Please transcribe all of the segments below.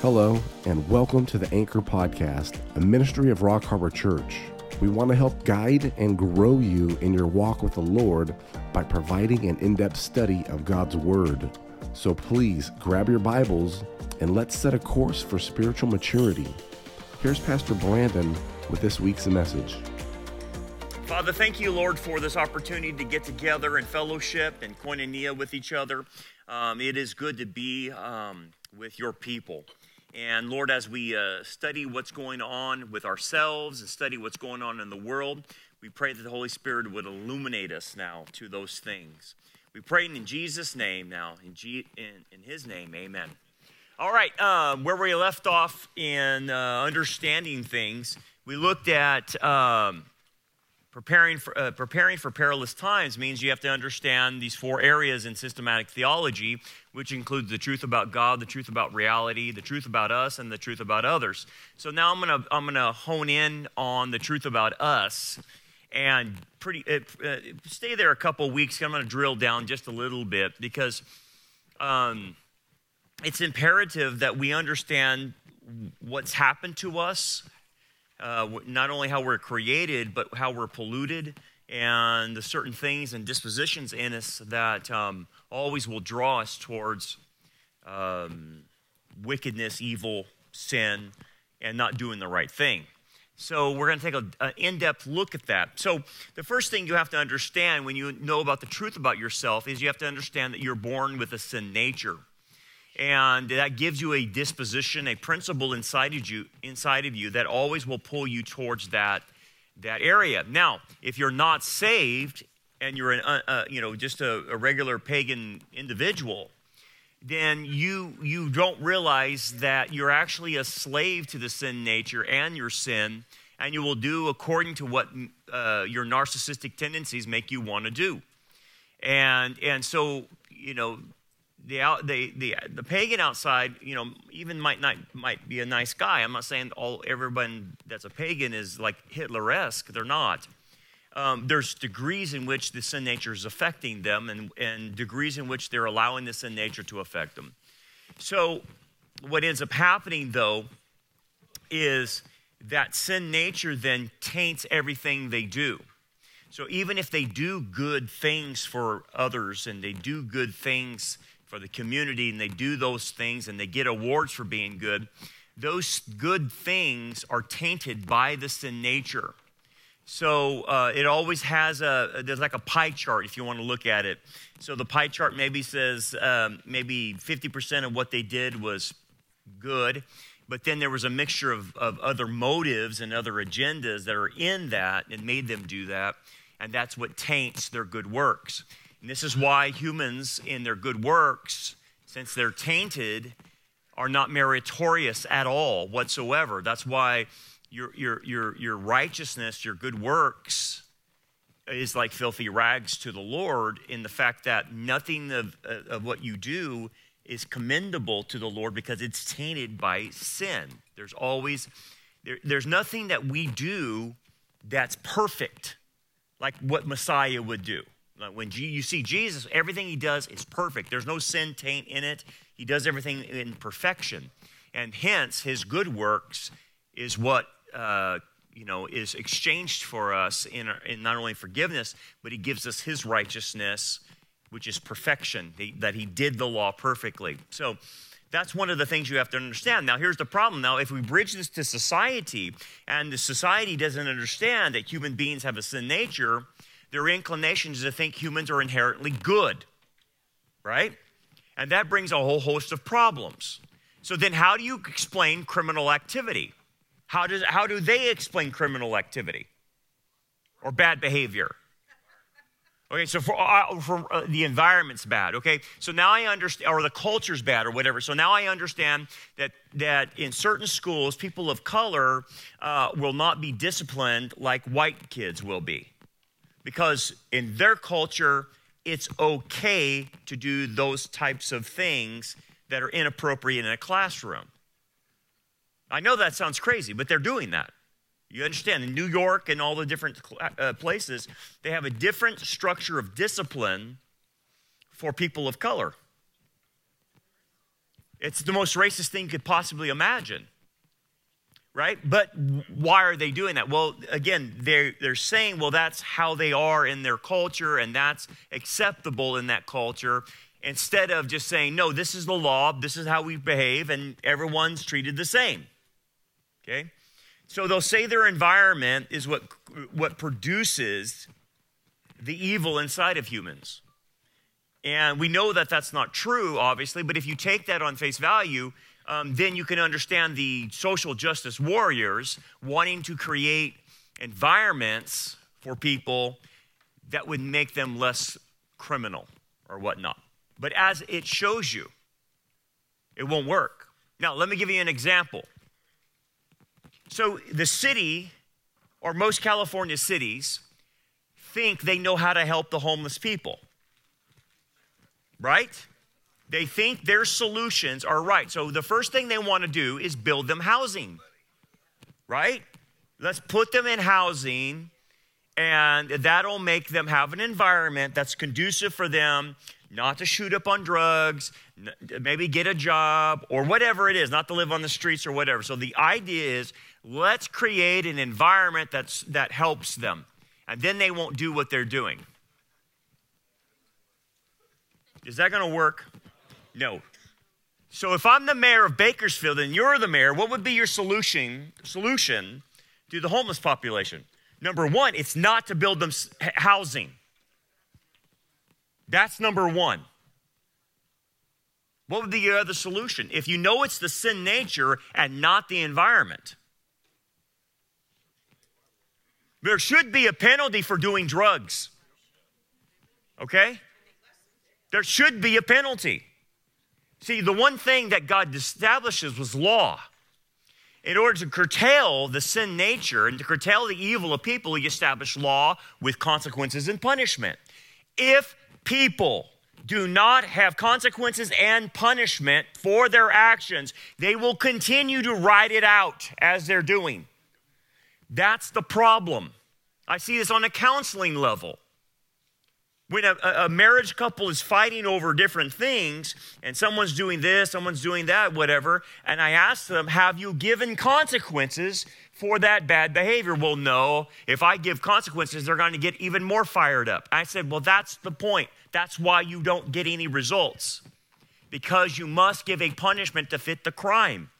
Hello, and welcome to the Anchor Podcast, a ministry of Rock Harbor Church. We want to help guide and grow you in your walk with the Lord by providing an in depth study of God's Word. So please grab your Bibles and let's set a course for spiritual maturity. Here's Pastor Brandon with this week's message. Father, thank you, Lord, for this opportunity to get together and fellowship and koinonia with each other. Um, it is good to be um, with your people. And Lord, as we uh, study what's going on with ourselves and study what's going on in the world, we pray that the Holy Spirit would illuminate us now to those things. We pray in Jesus' name now, in, G- in, in His name, amen. All right, uh, where we left off in uh, understanding things, we looked at um, preparing for, uh, preparing for perilous times means you have to understand these four areas in systematic theology which includes the truth about God, the truth about reality, the truth about us, and the truth about others. So now I'm gonna I'm gonna hone in on the truth about us, and pretty uh, uh, stay there a couple weeks. I'm gonna drill down just a little bit because um, it's imperative that we understand what's happened to us, uh, not only how we're created, but how we're polluted and the certain things and dispositions in us that um, always will draw us towards um, wickedness, evil, sin, and not doing the right thing. So, we're going to take an in depth look at that. So, the first thing you have to understand when you know about the truth about yourself is you have to understand that you're born with a sin nature. And that gives you a disposition, a principle inside of you, inside of you that always will pull you towards that that area. Now, if you're not saved and you're an, uh, uh, you know just a, a, regular pagan individual, then you you don't realize that you're actually a slave to the sin nature and your sin, and you will do according to what uh, your narcissistic tendencies make you want to do. And and so you know the, the, the, the pagan outside, you know, even might not might be a nice guy. I'm not saying all everyone that's a pagan is like Hitler-esque. They're not. Um, there's degrees in which the sin nature is affecting them, and, and degrees in which they're allowing the sin nature to affect them. So, what ends up happening though is that sin nature then taints everything they do. So, even if they do good things for others and they do good things for the community and they do those things and they get awards for being good, those good things are tainted by the sin nature. So uh, it always has a, there's like a pie chart if you want to look at it. So the pie chart maybe says um, maybe 50% of what they did was good, but then there was a mixture of, of other motives and other agendas that are in that and made them do that. And that's what taints their good works. And this is why humans, in their good works, since they're tainted, are not meritorious at all whatsoever. That's why your, your, your, your righteousness, your good works, is like filthy rags to the Lord in the fact that nothing of, of what you do is commendable to the Lord because it's tainted by sin. There's always, there, there's nothing that we do that's perfect, like what Messiah would do. When you see Jesus, everything he does is perfect. There's no sin taint in it. He does everything in perfection. And hence, his good works is what, uh, you know, is exchanged for us in, in, not only forgiveness, but he gives us his righteousness, which is perfection, that he did the law perfectly. So that's one of the things you have to understand. Now, here's the problem. Now, if we bridge this to society, and the society doesn't understand that human beings have a sin nature, their inclination is to think humans are inherently good, right? And that brings a whole host of problems. So then, how do you explain criminal activity? How, does, how do they explain criminal activity or bad behavior? Okay, so for, uh, for uh, the environment's bad. Okay, so now I understand, or the culture's bad, or whatever. So now I understand that that in certain schools, people of color uh, will not be disciplined like white kids will be because in their culture, it's okay to do those types of things that are inappropriate in a classroom. I know that sounds crazy, but they're doing that. You understand, in New York and all the different uh, places, they have a different structure of discipline for people of color. It's the most racist thing you could possibly imagine. Right? But why are they doing that? Well, again, they're, they're saying, well, that's how they are in their culture and that's acceptable in that culture instead of just saying, no, this is the law, this is how we behave, and everyone's treated the same. Okay? So they'll say their environment is what, what produces the evil inside of humans. And we know that that's not true, obviously, but if you take that on face value, um, then you can understand the social justice warriors wanting to create environments for people that would make them less criminal or whatnot. But as it shows you, it won't work. Now, let me give you an example. So, the city, or most California cities, think they know how to help the homeless people. Right? They think their solutions are right. So, the first thing they want to do is build them housing. Right? Let's put them in housing, and that'll make them have an environment that's conducive for them not to shoot up on drugs, maybe get a job or whatever it is, not to live on the streets or whatever. So the idea is let's create an environment that's, that helps them, and then they won't do what they're doing. Is that going to work? No. So if I'm the mayor of Bakersfield and you're the mayor, what would be your solution solution to the homeless population? Number 1, it's not to build them housing. That's number one. What would be your other solution? If you know it's the sin nature and not the environment, there should be a penalty for doing drugs. Okay? There should be a penalty. See, the one thing that God establishes was law. In order to curtail the sin nature and to curtail the evil of people, He established law with consequences and punishment. If people do not have consequences and punishment for their actions, they will continue to ride it out as they're doing. That's the problem. I see this on a counseling level. When a, a, marriage couple is fighting over different things, and someone's doing this, someone's doing that, whatever, and I ask them, Have you given consequences for that bad behavior. Well, no. If I give consequences, they're going to get even more fired up. I said, Well, that's the point. That's why you don't get any results. Because you must give a punishment to fit the crime.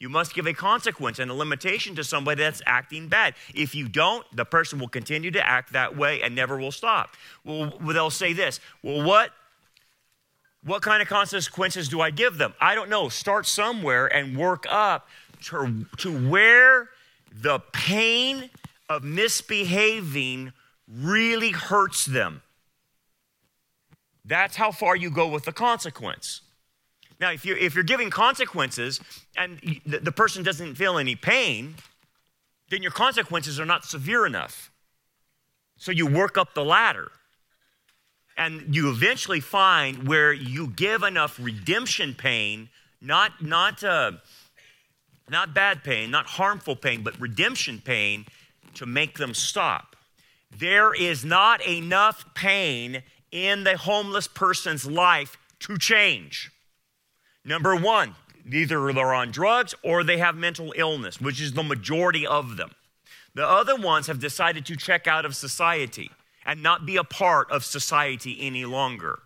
You must give a consequence and a limitation to somebody that's acting bad. If you don't, the person will continue to act that way and never will stop. Well, they'll say this Well, what? What kind of consequences do I give them? I don't know. Start somewhere and work up to, to where the pain of misbehaving really hurts them. That's how far you go with the consequence. Now, if you're, if you're giving consequences and the, the person doesn't feel any pain, then your consequences are not severe enough. So you work up the ladder. And you eventually find where you give enough redemption pain, not, not uh, not bad pain, not harmful pain, but redemption pain to make them stop. There is not enough pain in the homeless person's life to change. Number one, either they're on drugs or they have mental illness, which is the majority of them. The other ones have decided to check out of society and not be a part of society any longer.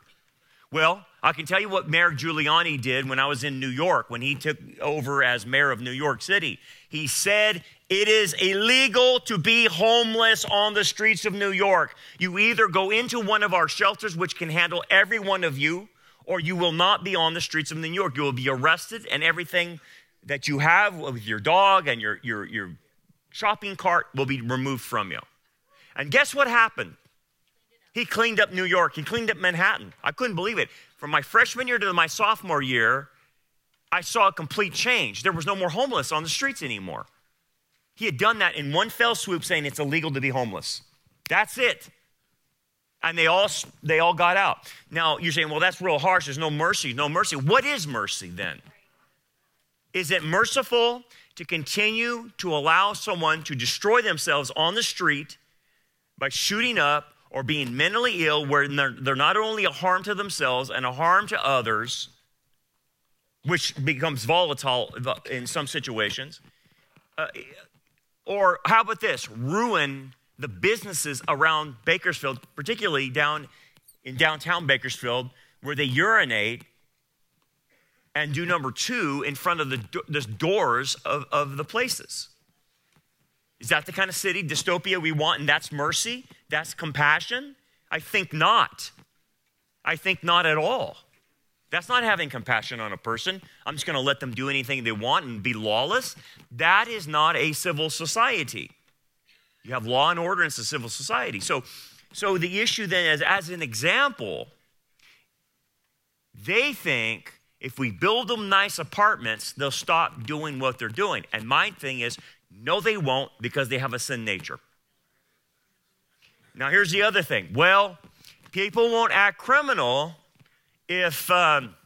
Well, I can tell you what Mayor Giuliani did when I was in New York, when he took over as mayor of New York City. He said, It is illegal to be homeless on the streets of New York. You either go into one of our shelters, which can handle every one of you, or you will not be on the streets of New York. You will be arrested, and everything that you have with your dog and your, your, your shopping cart will be removed from you. And guess what happened? He cleaned up New York. He cleaned up Manhattan. I couldn't believe it. From my freshman year to my sophomore year, I saw a complete change. There was no more homeless on the streets anymore. He had done that in one fell swoop, saying it's illegal to be homeless. That's it. And they all they all got out. Now you're saying, well, that's real harsh. There's no mercy. No mercy. What is mercy then? Is it merciful to continue to allow someone to destroy themselves on the street by shooting up or being mentally ill where they're, they're not only a harm to themselves and a harm to others, which becomes volatile in some situations. Uh, or how about this? Ruin the businesses around Bakersfield, particularly down in downtown Bakersfield, where they urinate and do number two in front of the, the doors of, of the places. Is that the kind of city dystopia we want? And that's mercy? That's compassion? I think not. I think not at all. That's not having compassion on a person. I'm just going to let them do anything they want and be lawless. That is not a civil society. You have law and order, and it's a civil society. So, so the issue then is, as an example, they think if we build them nice apartments, they'll stop doing what they're doing. And my thing is, no, they won't because they have a sin nature. Now, here's the other thing. Well, people won't act criminal if, um,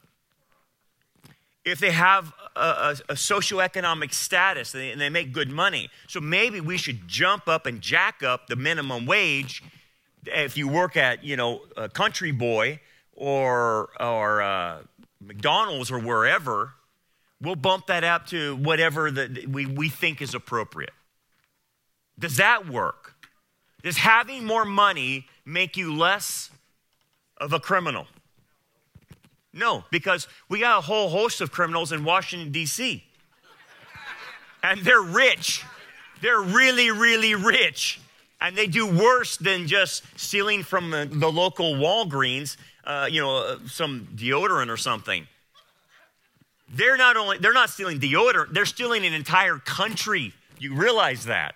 if they have a, a, socioeconomic status and they, and they make good money. So maybe we should jump up and jack up the minimum wage if you work at, you know, a country boy or, or uh, McDonald's or wherever, we'll bump that up to whatever that we, we think is appropriate. Does that work? Does having more money make you less of a criminal? No, because we got a whole host of criminals in Washington, D.C. And they're rich. They're really, really rich. And they do worse than just stealing from the, local Walgreens uh, you know, uh, some deodorant or something. They're not only they're not stealing deodorant, they're stealing an entire country. You realize that.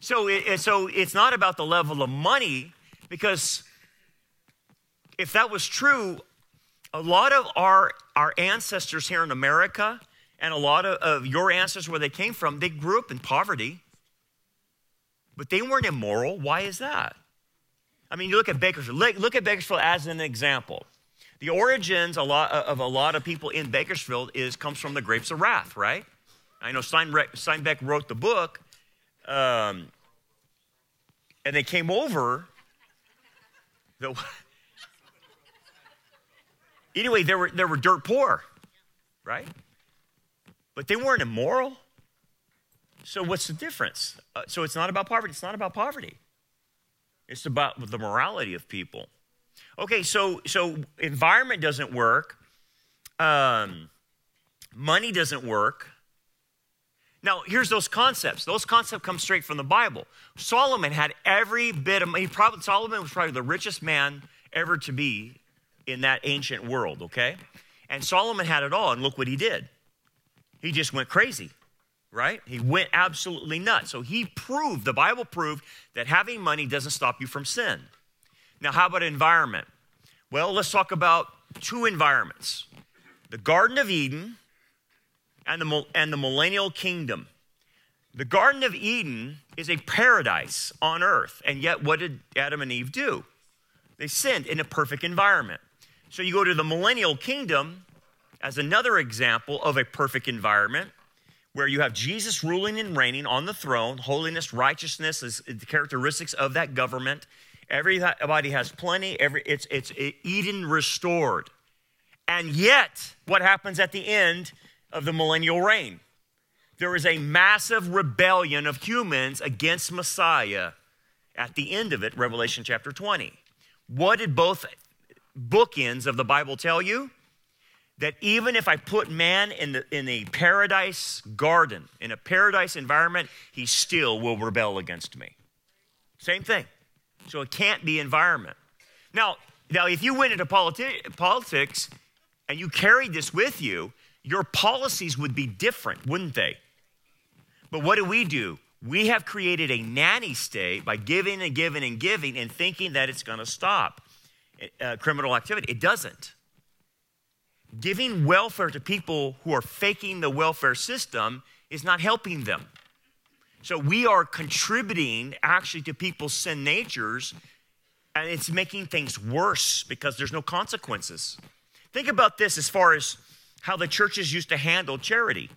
So, it, so it's not about the level of money, because if that was true, a lot of our our ancestors here in America and a lot of, of your ancestors where they came from, they grew up in poverty, but they weren't immoral. Why is that? I mean, you look at Bakersfield. Look, at Bakersfield as an example. The origins a lot, uh, of a lot of people in Bakersfield is comes from the grapes of wrath, right? I know Steinbeck wrote the book, um, and they came over. The, anyway, they were, they were dirt poor, right? But they weren't immoral. So what's the difference? Uh, so it's not about poverty. It's not about poverty. It's about the morality of people. Okay, so so environment doesn't work. Um, money doesn't work. Now, here's those concepts. Those concepts come straight from the Bible. Solomon had every bit of he probably Solomon was probably the richest man ever to be in that ancient world, okay? And Solomon had it all, and look what he did. He just went crazy right? He went absolutely nuts. So he proved, the Bible proved, that having money doesn't stop you from sin. Now, how about environment? Well, let's talk about two environments the Garden of Eden and the, and the millennial kingdom. The Garden of Eden is a paradise on earth, and yet what did Adam and Eve do? They sinned in a perfect environment. So you go to the millennial kingdom as another example of a perfect environment where you have Jesus ruling and reigning on the throne. Holiness, righteousness is the characteristics of that government. Everybody has plenty. Every, it's, it's Eden restored. And yet, what happens at the end of the millennial reign? There is a massive rebellion of humans against Messiah at the end of it, Revelation chapter 20. What did both bookends of the Bible tell you? that even if I put man in, the, in a paradise garden, in a paradise environment, he still will rebel against me. Same thing. So it can't be environment. Now, now if you went into politi- politics and you carried this with you, your policies would be different, wouldn't they? But what do we do? We have created a nanny state by giving and giving and giving and thinking that it's going to stop uh, criminal activity. It doesn't giving welfare to people who are faking the welfare system is not helping them. So we are contributing actually to people's sin natures, and it's making things worse because there's no consequences. Think about this as far as how the churches used to handle charity.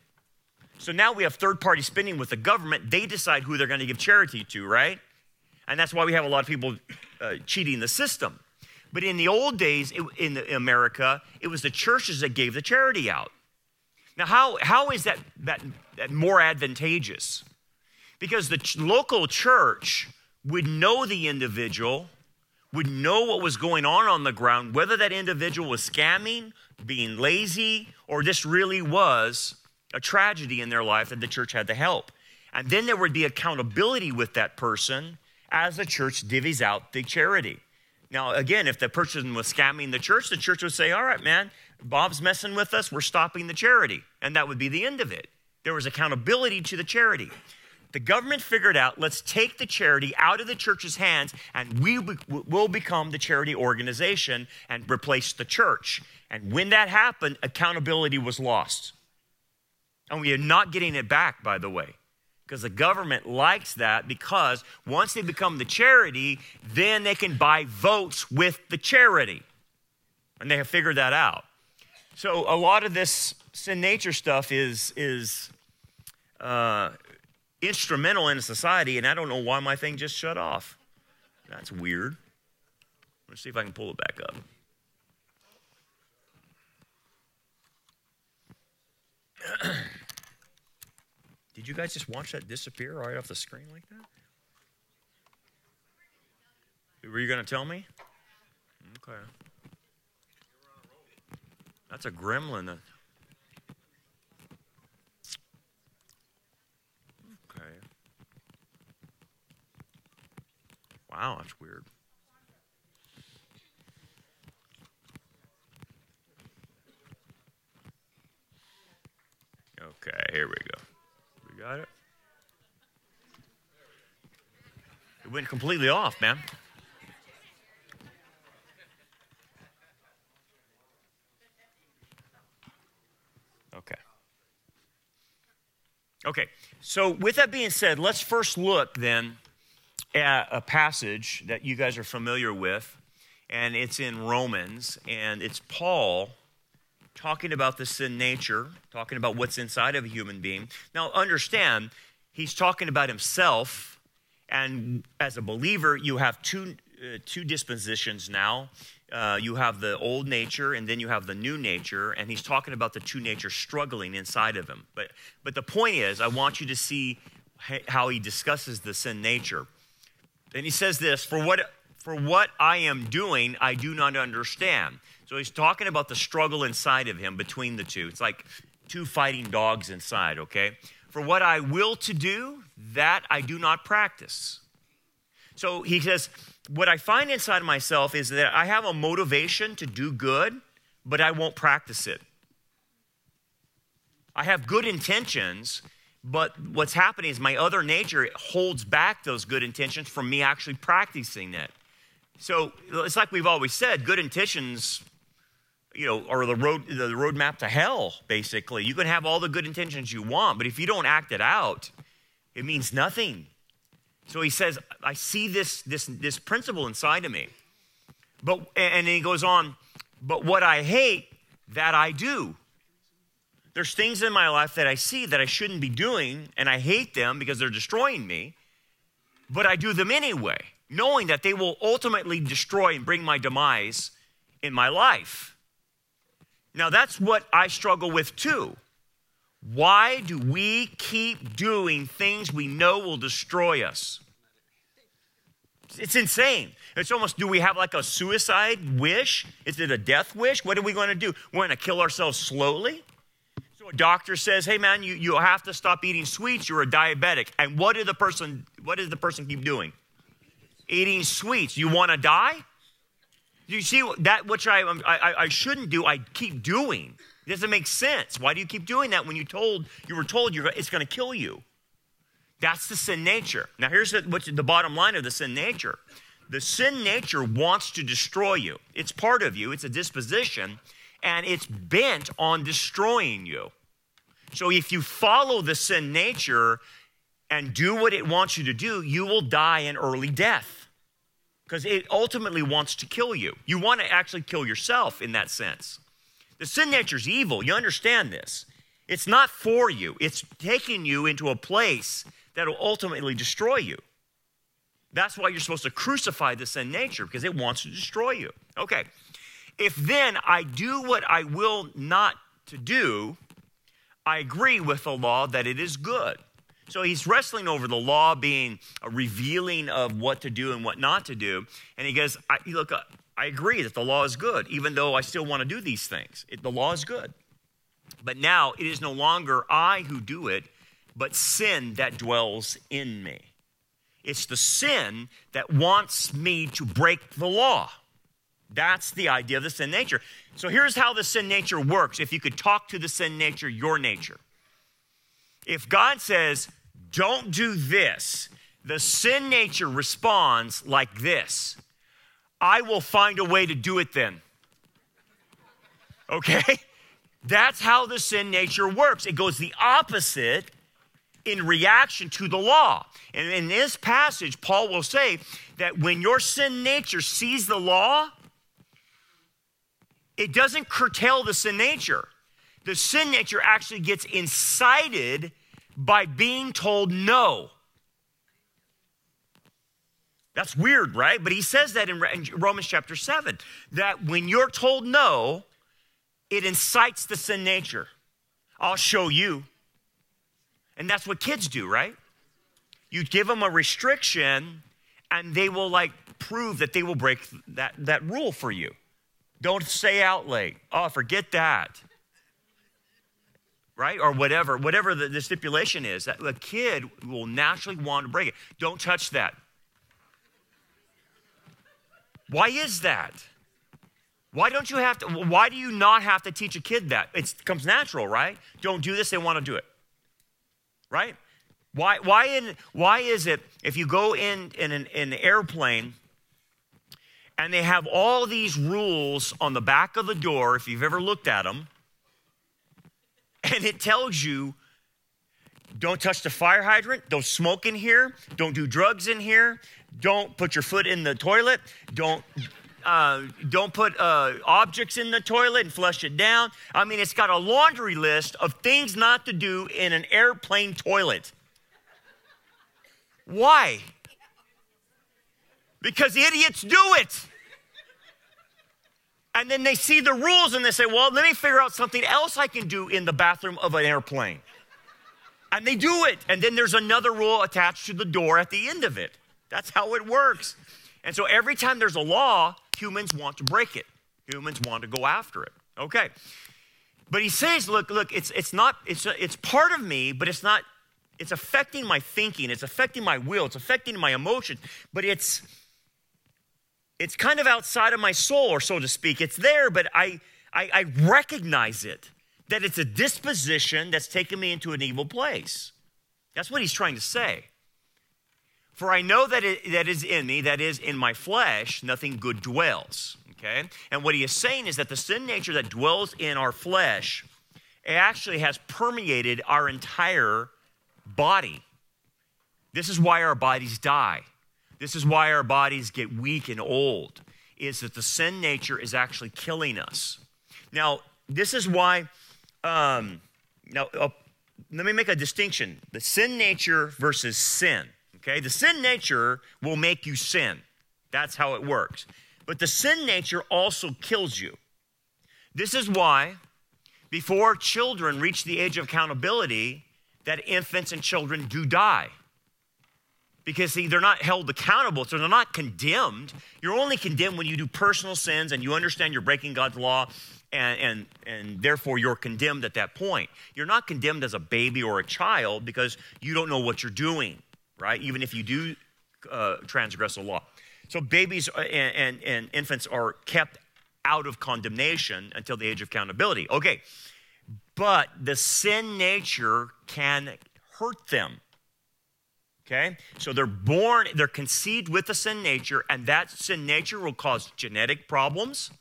So now we have third party spending with the government. They decide who they're going to give charity to, right? And that's why we have a lot of people uh, cheating the system. But in the old days it, in America, it was the churches that gave the charity out. Now, how, how is that, that, that more advantageous? Because the ch- local church would know the individual, would know what was going on on the ground, whether that individual was scamming, being lazy, or this really was a tragedy in their life that the church had to help. And then there would be accountability with that person as the church divvies out the charity. Now, again, if the person was scamming the church, the church would say, All right, man, Bob's messing with us, we're stopping the charity. And that would be the end of it. There was accountability to the charity. The government figured out let's take the charity out of the church's hands and we will become the charity organization and replace the church. And when that happened, accountability was lost. And we are not getting it back, by the way, because the government likes that because once they become the charity, then they can buy votes with the charity. And they have figured that out. So a lot of this sin nature stuff is, is uh, instrumental in society, and I don't know why my thing just shut off. That's weird. Let's see if I can pull it back up. Did you guys just watch that disappear right off the screen like that? Were you going to tell me? Okay. That's a gremlin. Okay. Wow, that's weird. Okay, here we go. Got it? It went completely off, man. Okay. Okay, so with that being said, let's first look then at a passage that you guys are familiar with, and it's in Romans, and it's Paul talking about the sin nature, talking about what's inside of a human being. Now, understand, he's talking about himself, and as a believer, you have two, uh, two dispositions now. Uh, you have the old nature, and then you have the new nature, and he's talking about the two natures struggling inside of him. But, but the point is, I want you to see how he discusses the sin nature. And he says this For what, for what I am doing, I do not understand. So he's talking about the struggle inside of him between the two. It's like two fighting dogs inside, okay? For what I will to do, that I do not practice. So he says, What I find inside of myself is that I have a motivation to do good, but I won't practice it. I have good intentions, but what's happening is my other nature holds back those good intentions from me actually practicing it. So it's like we've always said good intentions you know, or the road the roadmap to hell, basically. You can have all the good intentions you want, but if you don't act it out, it means nothing. So he says, I see this this this principle inside of me. But and he goes on, but what I hate, that I do. There's things in my life that I see that I shouldn't be doing, and I hate them because they're destroying me, but I do them anyway, knowing that they will ultimately destroy and bring my demise in my life. Now, that's what I struggle with too. Why do we keep doing things we know will destroy us? It's insane. It's almost do we have like a suicide wish? Is it a death wish? What are we going to do? We're going to kill ourselves slowly? So a doctor says, hey man, you, you have to stop eating sweets, you're a diabetic. And what the person what does the person keep doing? Eating sweets. You want to die? You see that which um, I, I, I shouldn't do, I keep doing. It doesn't make sense. Why do you keep doing that when you told you were told you're, it's going to kill you? That's the sin nature. Now, here's the, what's the bottom line of the sin nature. The sin nature wants to destroy you. It's part of you. It's a disposition, and it's bent on destroying you. So, if you follow the sin nature and do what it wants you to do, you will die an early death because it ultimately wants to kill you. You want to actually kill yourself in that sense. The sin nature is evil. You understand this. It's not for you, it's taking you into a place that will ultimately destroy you. That's why you're supposed to crucify the sin nature because it wants to destroy you. Okay. If then I do what I will not to do, I agree with the law that it is good. So he's wrestling over the law being a revealing of what to do and what not to do. And he goes, I, Look, uh, I agree that the law is good, even though I still want to do these things. It, the law is good. But now it is no longer I who do it, but sin that dwells in me. It's the sin that wants me to break the law. That's the idea of the sin nature. So here's how the sin nature works. If you could talk to the sin nature, your nature. If God says, don't do this, the sin nature responds like this I will find a way to do it then. Okay? That's how the sin nature works. It goes the opposite in reaction to the law. And in this passage, Paul will say that when your sin nature sees the law, it doesn't curtail the sin nature. The sin nature actually gets incited by being told no. That's weird, right? But he says that in Romans chapter 7 that when you're told no, it incites the sin nature. I'll show you. And that's what kids do, right? You give them a restriction and they will like prove that they will break that, that rule for you. Don't stay out late. Oh, forget that. Right? Or whatever, whatever the, the stipulation is, that a kid will naturally want to break it. Don't touch that. Why is that? Why don't you have to, why do you not have to teach a kid that? It comes natural, right? Don't do this, they want to do it. Right? Why, why, in, why is it if you go in, in an, in an airplane and they have all these rules on the back of the door, if you've ever looked at them, and it tells you don't touch the fire hydrant, don't smoke in here, don't do drugs in here, don't put your foot in the toilet, don't uh, don't put uh, objects in the toilet and flush it down. I mean, it's got a laundry list of things not to do in an airplane toilet. Why? Because idiots do it. And then they see the rules and they say, well, let me figure out something else I can do in the bathroom of an airplane. And they do it. And then there's another rule attached to the door at the end of it. That's how it works. And so every time there's a law, humans want to break it. Humans want to go after it. Okay. But he says, look, look, it's, it's not, it's, it's part of me, but it's not, it's affecting my thinking, it's affecting my will, it's affecting my emotions, but it's, it's kind of outside of my soul, or so to speak. It's there, but I, I, I recognize it, that it's a disposition that's taken me into an evil place. That's what he's trying to say. For I know that it that is in me, that is in my flesh, nothing good dwells. Okay? And what he is saying is that the sin nature that dwells in our flesh it actually has permeated our entire body. This is why our bodies die. This is why our bodies get weak and old, is that the sin nature is actually killing us. Now, this is why, um, now, uh, let me make a distinction the sin nature versus sin. Okay, the sin nature will make you sin. That's how it works. But the sin nature also kills you. This is why, before children reach the age of accountability, that infants and children do die. Because see, they're not held accountable, so they're not condemned. You're only condemned when you do personal sins and you understand you're breaking God's law, and, and, and therefore you're condemned at that point. You're not condemned as a baby or a child because you don't know what you're doing right? Even if you do uh, transgress the law. So babies and, and, and infants are kept out of condemnation until the age of accountability. Okay, but the sin nature can hurt them. Okay? So they're born, they're conceived with the sin nature, and that sin nature will cause genetic problems.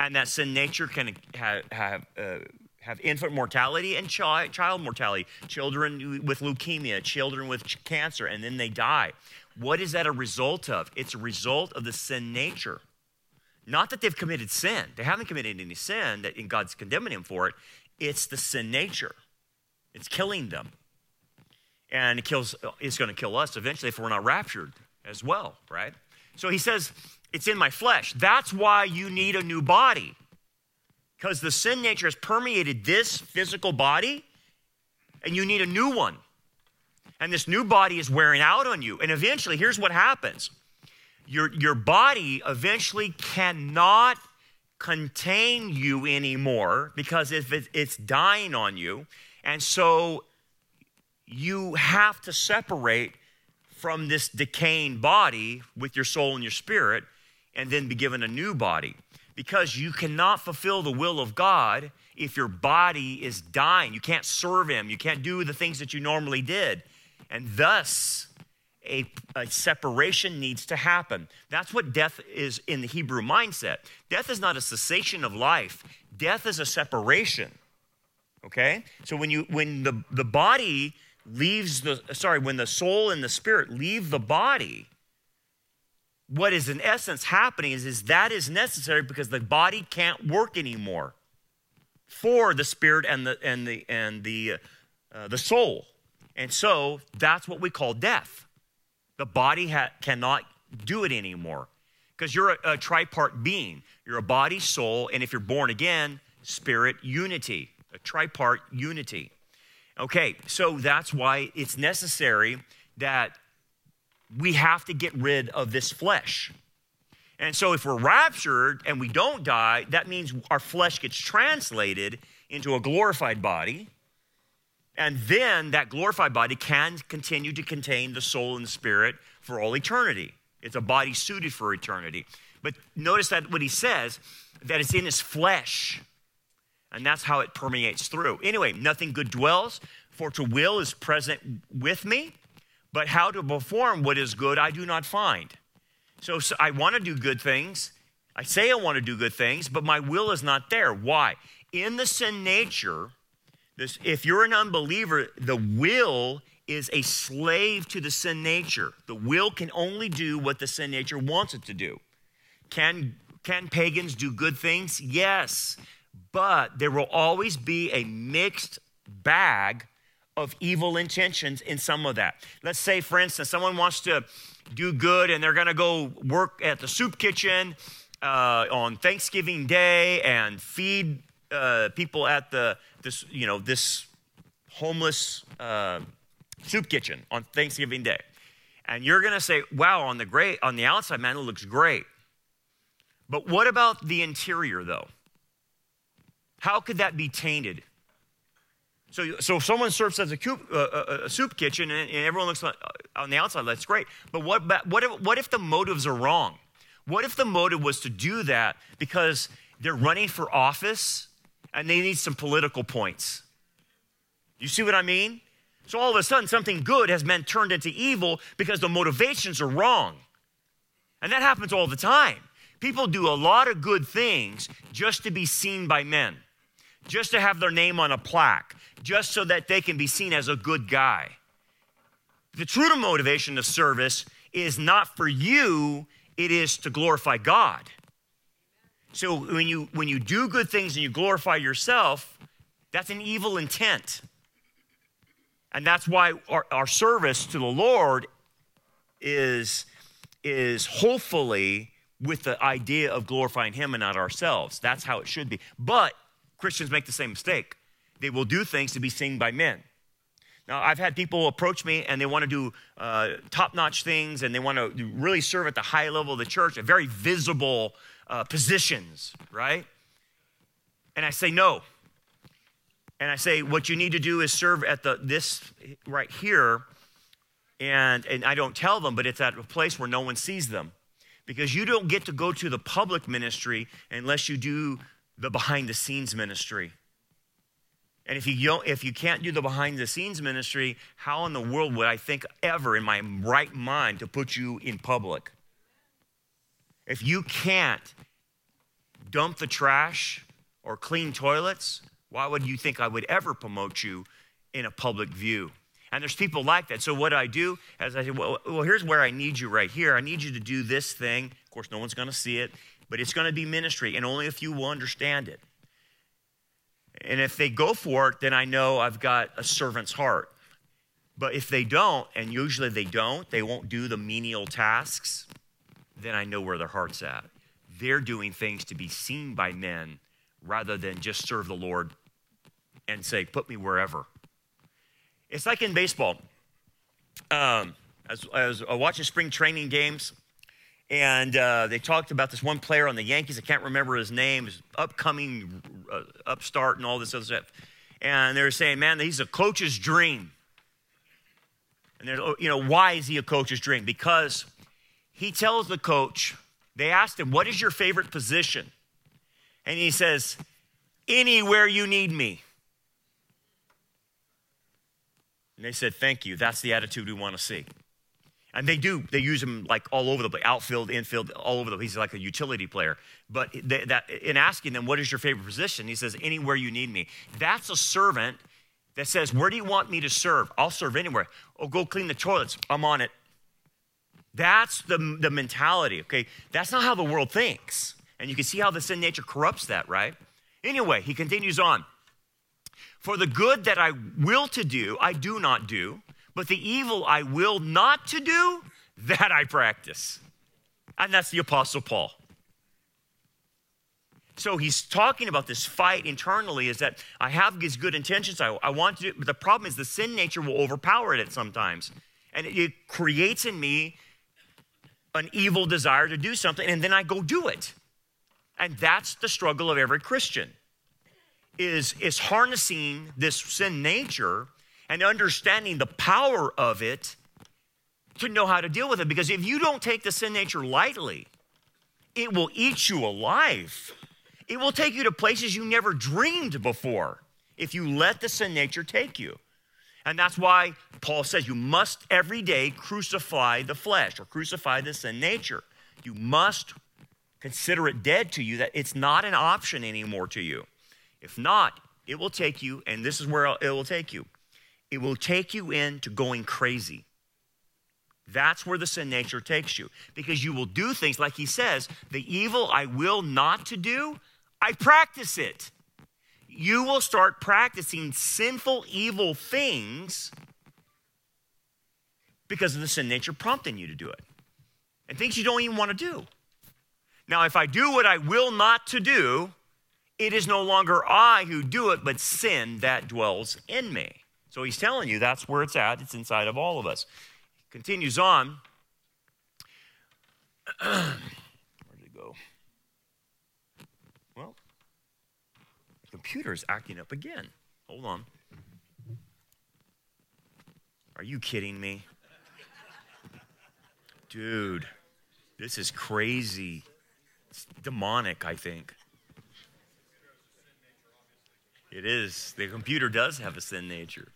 And that sin nature can have, have uh, have infant mortality and child, child mortality, children with leukemia, children with cancer, and then they die. What is that a result of? It's a result of the sin nature. Not that they've committed sin. They haven't committed any sin that in God's condemning them for it. It's the sin nature. It's killing them. And it kills it's going to kill us eventually if we're not raptured as well, right? So he says, it's in my flesh. That's why you need a new body. because the sin nature has permeated this physical body, and you need a new one. And this new body is wearing out on you. And eventually, here's what happens your, your body eventually cannot contain you anymore because if it, it's dying on you. And so you have to separate from this decaying body with your soul and your spirit and then be given a new body because you cannot fulfill the will of God if your body is dying. You can't serve Him, you can't do the things that you normally did. And thus, a, a, separation needs to happen. That's what death is in the Hebrew mindset. Death is not a cessation of life, death is a separation. Okay? So when you when the, the body leaves the, sorry, when the soul and the spirit leave the body, what is in essence happening is, is that is necessary because the body can't work anymore for the spirit and the and the and the uh, the soul. And so that's what we call death. The body ha- cannot do it anymore because you're a, a tripart being. You're a body soul and if you're born again spirit unity a tripart unity Okay, so that's why it's necessary that we have to get rid of this flesh. And so if we're raptured and we don't die, that means our flesh gets translated into a glorified body. And then that glorified body can continue to contain the soul and the spirit for all eternity. It's a body suited for eternity. But notice that what he says, that it's in his flesh. And that's how it permeates through. Anyway, nothing good dwells, for to will is present with me, but how to perform what is good I do not find. So, so I want to do good things. I say I want to do good things, but my will is not there. Why? In the sin nature, this, if you're an unbeliever, the will is a slave to the sin nature. The will can only do what the sin nature wants it to do. Can, can pagans do good things? Yes but there will always be a mixed bag of evil intentions in some of that. Let's say, for instance, someone wants to do good and they're going to go work at the soup kitchen uh, on Thanksgiving Day and feed uh, people at the this you know this homeless uh, soup kitchen on Thanksgiving Day, and you're going to say, "Wow, on the great on the outside, man, it looks great." But what about the interior, though? How could that be tainted? So, so if someone serves as a, coop, uh, uh, a soup kitchen and, and, everyone looks like, uh, on the outside, that's great. But what, what, if, what if the motives are wrong? What if the motive was to do that because they're running for office and they need some political points? You see what I mean? So all of a sudden, something good has been turned into evil because the motivations are wrong. And that happens all the time. People do a lot of good things just to be seen by men just to have their name on a plaque, just so that they can be seen as a good guy. The true motivation of service is not for you, it is to glorify God. So when you when you do good things and you glorify yourself, that's an evil intent. And that's why our, our service to the Lord is, is hopefully with the idea of glorifying Him and not ourselves. That's how it should be. But Christians make the same mistake. They will do things to be seen by men. Now, I've had people approach me and they want to do uh, top notch things and they want to really serve at the high level of the church, at very visible uh, positions, right? And I say, no. And I say, what you need to do is serve at the, this right here. And, and I don't tell them, but it's at a place where no one sees them. Because you don't get to go to the public ministry unless you do the behind the scenes ministry. And if you, if you can't do the behind the scenes ministry, how in the world would I think ever in my right mind to put you in public? If you can't dump the trash or clean toilets, why would you think I would ever promote you in a public view? And there's people like that. So what do I do As I say, well, well here's where I need you right here. I need you to do this thing. Of course, no one's going to see it but it's going to be ministry, and only a few will understand it. And if they go for it, then I know I've got a servant's heart. But if they don't, and usually they don't, they won't do the menial tasks, then I know where their heart's at. They're doing things to be seen by men rather than just serve the Lord and say, put me wherever. It's like in baseball. Um, as, as I was watching spring training games, and uh, they talked about this one player on the Yankees. I can't remember his name. His upcoming uh, upstart and all this other stuff. And they were saying, man, he's a coach's dream. And they're, you know, why is he a coach's dream? Because he tells the coach, they asked him, what is your favorite position? And he says, anywhere you need me. And they said, thank you. That's the attitude we want to see. And they do. They use him like all over the place, outfield, infield, all over the place. He's like a utility player. But they, that, in asking them, what is your favorite position? He says, anywhere you need me. That's a servant that says, where do you want me to serve? I'll serve anywhere. Oh, go clean the toilets. I'm on it. That's the, the mentality, okay? That's not how the world thinks. And you can see how the sin nature corrupts that, right? Anyway, he continues on. For the good that I will to do, I do not do but the evil I will not to do, that I practice. And that's the Apostle Paul. So he's talking about this fight internally is that I have these good intentions. I, I want to do but the problem is the sin nature will overpower it sometimes. And it, it creates in me an evil desire to do something, and then I go do it. And that's the struggle of every Christian is, is harnessing this sin nature and understanding the power of it to know how to deal with it. Because if you don't take the sin nature lightly, it will eat you alive. It will take you to places you never dreamed before if you let the sin nature take you. And that's why Paul says you must every day crucify the flesh or crucify the sin nature. You must consider it dead to you, that it's not an option anymore to you. If not, it will take you, and this is where it will take you it will take you into going crazy. That's where the sin nature takes you. Because you will do things like he says, the evil I will not to do, I practice it. You will start practicing sinful, evil things because of the sin nature prompting you to do it. And things you don't even want to do. Now, if I do what I will not to do, it is no longer I who do it, but sin that dwells in me. So he's telling you that's where it's at. It's inside of all of us. He Continues on. Where did it go? Well, the computer is acting up again. Hold on. Are you kidding me? Dude, this is crazy. It's demonic, I think. It is. The computer does have a sin nature.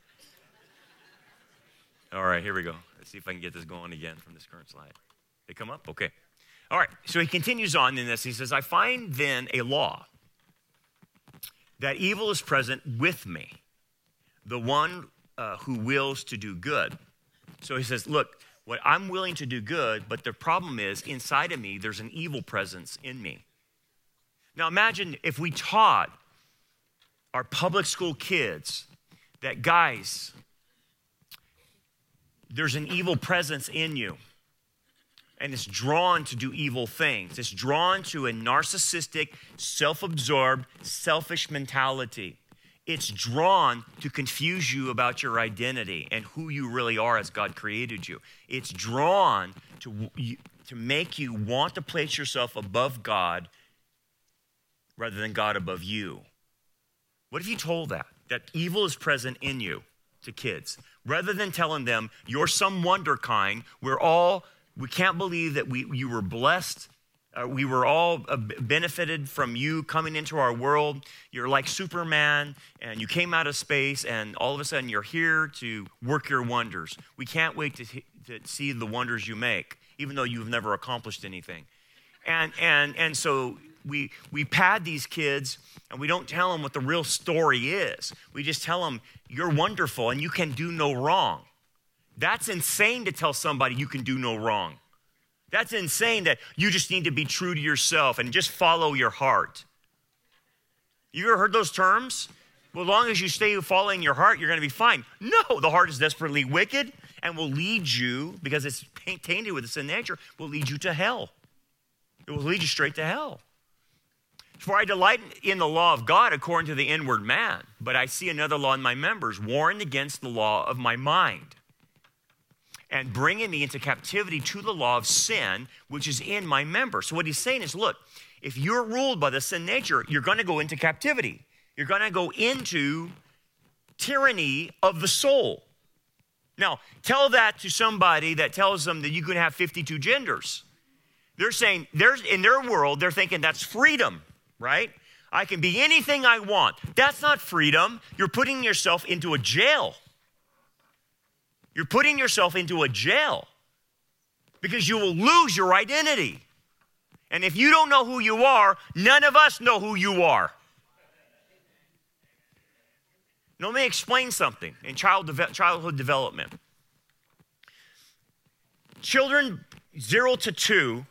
All right, here we go. Let's see if I can get this going again from this current slide. They come up? Okay. All right, so he continues on in this. He says, I find then a law that evil is present with me, the one uh, who wills to do good. So he says, Look, what I'm willing to do good, but the problem is inside of me, there's an evil presence in me. Now imagine if we taught our public school kids that, guys, there's an evil presence in you. And it's drawn to do evil things. It's drawn to a narcissistic, self absorbed, selfish mentality. It's drawn to confuse you about your identity and who you really are as God created you. It's drawn to, to make you want to place yourself above God rather than God above you. What if you told that? That evil is present in you to kids rather than telling them you're some wunderkind. We're all we can't believe that we, you were blessed. Uh, we were all uh, benefited from you coming into our world. You're like superman and you came out of space and all of a sudden you're here to work your wonders. We can't wait to, to see the wonders you make even though you've never accomplished anything. And and and so we, we pad these kids and we don't tell them what the real story is. We just tell them, you're wonderful and you can do no wrong. That's insane to tell somebody you can do no wrong. That's insane that you just need to be true to yourself and just follow your heart. You ever heard those terms? Well, as long as you stay following your heart, you're going to be fine. No, the heart is desperately wicked and will lead you, because it's tainted with the sin nature, will lead you to hell. It will lead you straight to hell. For I delight in the law of God according to the inward man, but I see another law in my members, warring against the law of my mind, and bringing me into captivity to the law of sin, which is in my members. So, what he's saying is look, if you're ruled by the sin nature, you're going to go into captivity. You're going to go into tyranny of the soul. Now, tell that to somebody that tells them that you can have 52 genders. They're saying, there's, in their world, they're thinking that's freedom, right? I can be anything I want. That's not freedom. You're putting yourself into a jail. You're putting yourself into a jail because you will lose your identity. And if you don't know who you are, none of us know who you are. Now, let me explain something in child childhood development. Children zero to two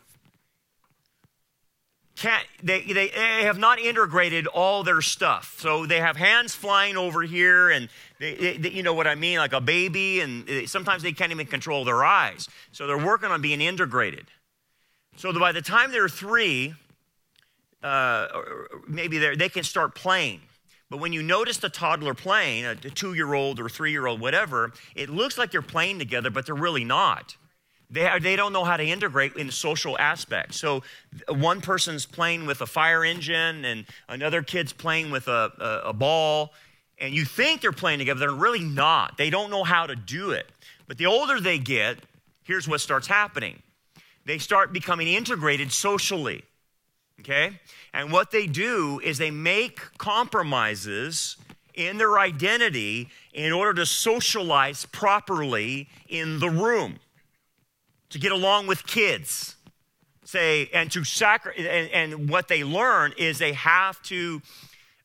can't, they, they, they, have not integrated all their stuff. So they have hands flying over here, and they, they, you know what I mean, like a baby, and sometimes they can't even control their eyes. So they're working on being integrated. So by the time they're three, uh, maybe they can start playing. But when you notice the toddler playing, a two year old or three year old, whatever, it looks like they're playing together, but they're really not. They, are, they don't know how to integrate in social aspects. So one person's playing with a fire engine and another kid's playing with a, a, a ball, and you think they're playing together, they're really not. They don't know how to do it. But the older they get, here's what starts happening they start becoming integrated socially. Okay? And what they do is they make compromises in their identity in order to socialize properly in the room to get along with kids. Say, and to sacrifice, and, and, what they learn is they have to,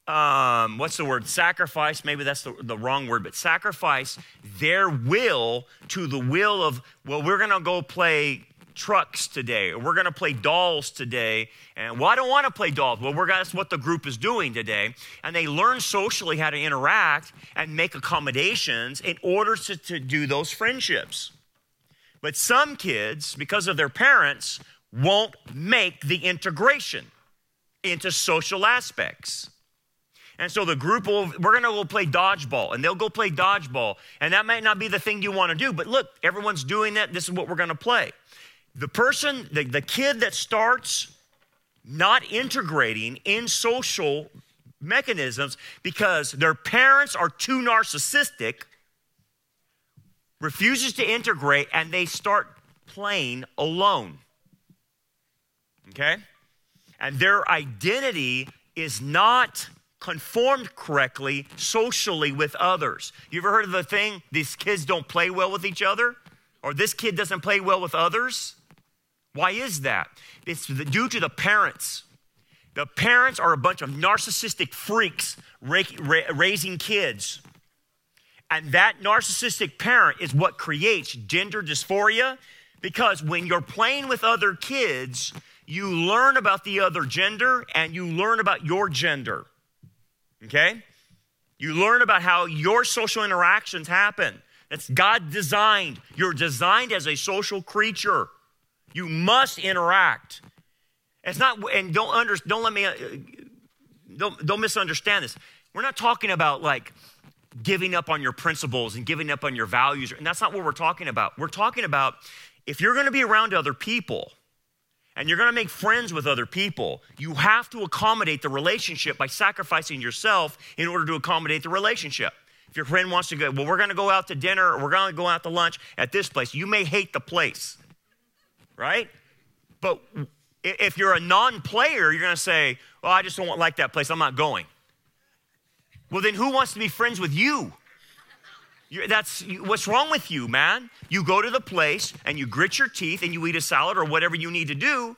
um, what's the word? Sacrifice, maybe that's the, the wrong word, but sacrifice their will to the will of, well, we're going to go play trucks today, or we're going to play dolls today. And well, I don't want to play dolls. Well, we're, that's what the group is doing today. And they learn socially how to interact and make accommodations in order to, to do those friendships. But some kids, because of their parents, won't make the integration into social aspects. And so the group will, we're to go play dodgeball, and they'll go play dodgeball. And that might not be the thing you want to do, but look, everyone's doing that. This is what we're to play. The person, the, the kid that starts not integrating in social mechanisms because their parents are too narcissistic refuses to integrate, and they start playing alone. Okay? And their identity is not conformed correctly socially with others. You ever heard of the thing, these kids don't play well with each other? Or this kid doesn't play well with others? Why is that? It's due to the parents. The parents are a bunch of narcissistic freaks raising kids and that narcissistic parent is what creates gender dysphoria because when you're playing with other kids, you learn about the other gender and you learn about your gender. Okay? You learn about how your social interactions happen. That's God designed. You're designed as a social creature. You must interact. It's not, and don't under, don't let me, uh, don't, don't misunderstand this. We're not talking about like giving up on your principles and giving up on your values. And that's not what we're talking about. We're talking about if you're going to be around other people and you're going to make friends with other people, you have to accommodate the relationship by sacrificing yourself in order to accommodate the relationship. If your friend wants to go, well, we're going to go out to dinner or we're going to go out to lunch at this place, you may hate the place, right? But if you're a non player, you're going to say, well, I just don't like that place, I'm not going. Well, then who wants to be friends with you? You're, that's what's wrong with you, man. You go to the place and you grit your teeth and you eat a salad or whatever you need to do,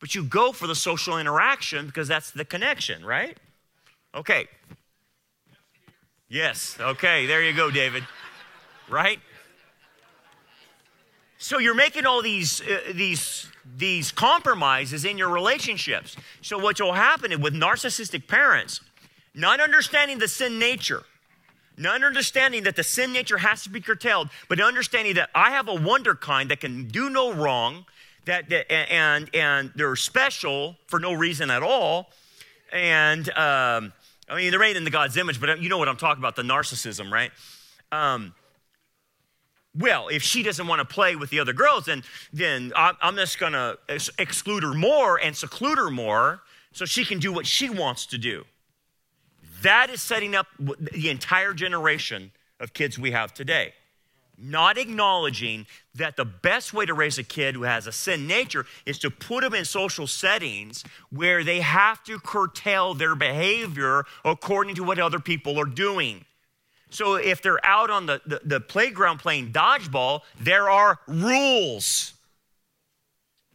but you go for the social interaction because that's the connection, right? Okay. Yes. Okay. There you go, David. Right? So you're making all these uh, these these compromises in your relationships. So what will happen with narcissistic parents not understanding the sin nature, not understanding that the sin nature has to be curtailed, but understanding that I have a wunderkind that can do no wrong, that, that and and they're special for no reason at all. And um, I mean, they're made in the God's image, but you know what I'm talking about the narcissism, right? Um, well, if she doesn't want to play with the other girls, then, then I'm just going to exclude her more and seclude her more so she can do what she wants to do. That is setting up the entire generation of kids we have today. Not acknowledging that the best way to raise a kid who has a sin nature is to put them in social settings where they have to curtail their behavior according to what other people are doing. So if they're out on the, the, the playground playing dodgeball, there are rules.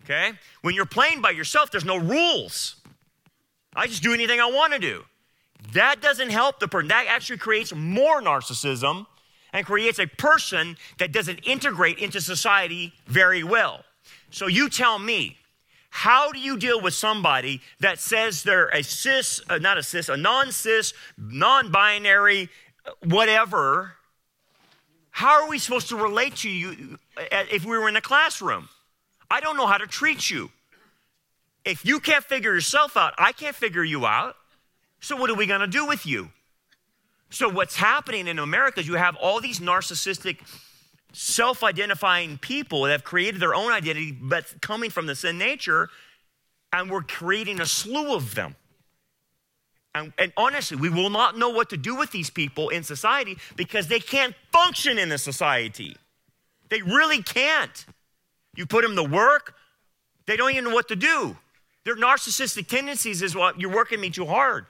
Okay? When you're playing by yourself, there's no rules. I just do anything I want to do. That doesn't help the person. That actually creates more narcissism and creates a person that doesn't integrate into society very well. So you tell me, how do you deal with somebody that says they're a cis, uh, not a cis, a non cis, non binary, whatever? How are we supposed to relate to you uh, if we were in a classroom? I don't know how to treat you. If you can't figure yourself out, I can't figure you out. So, what are we going to do with you? So, what's happening in America is you have all these narcissistic, self identifying people that have created their own identity, but coming from the sin nature, and we're creating a slew of them. And, and, honestly, we will not know what to do with these people in society because they can't function in the society. They really can't. You put them to work, they don't even know what to do. Their narcissistic tendencies is what well, you're working me too hard.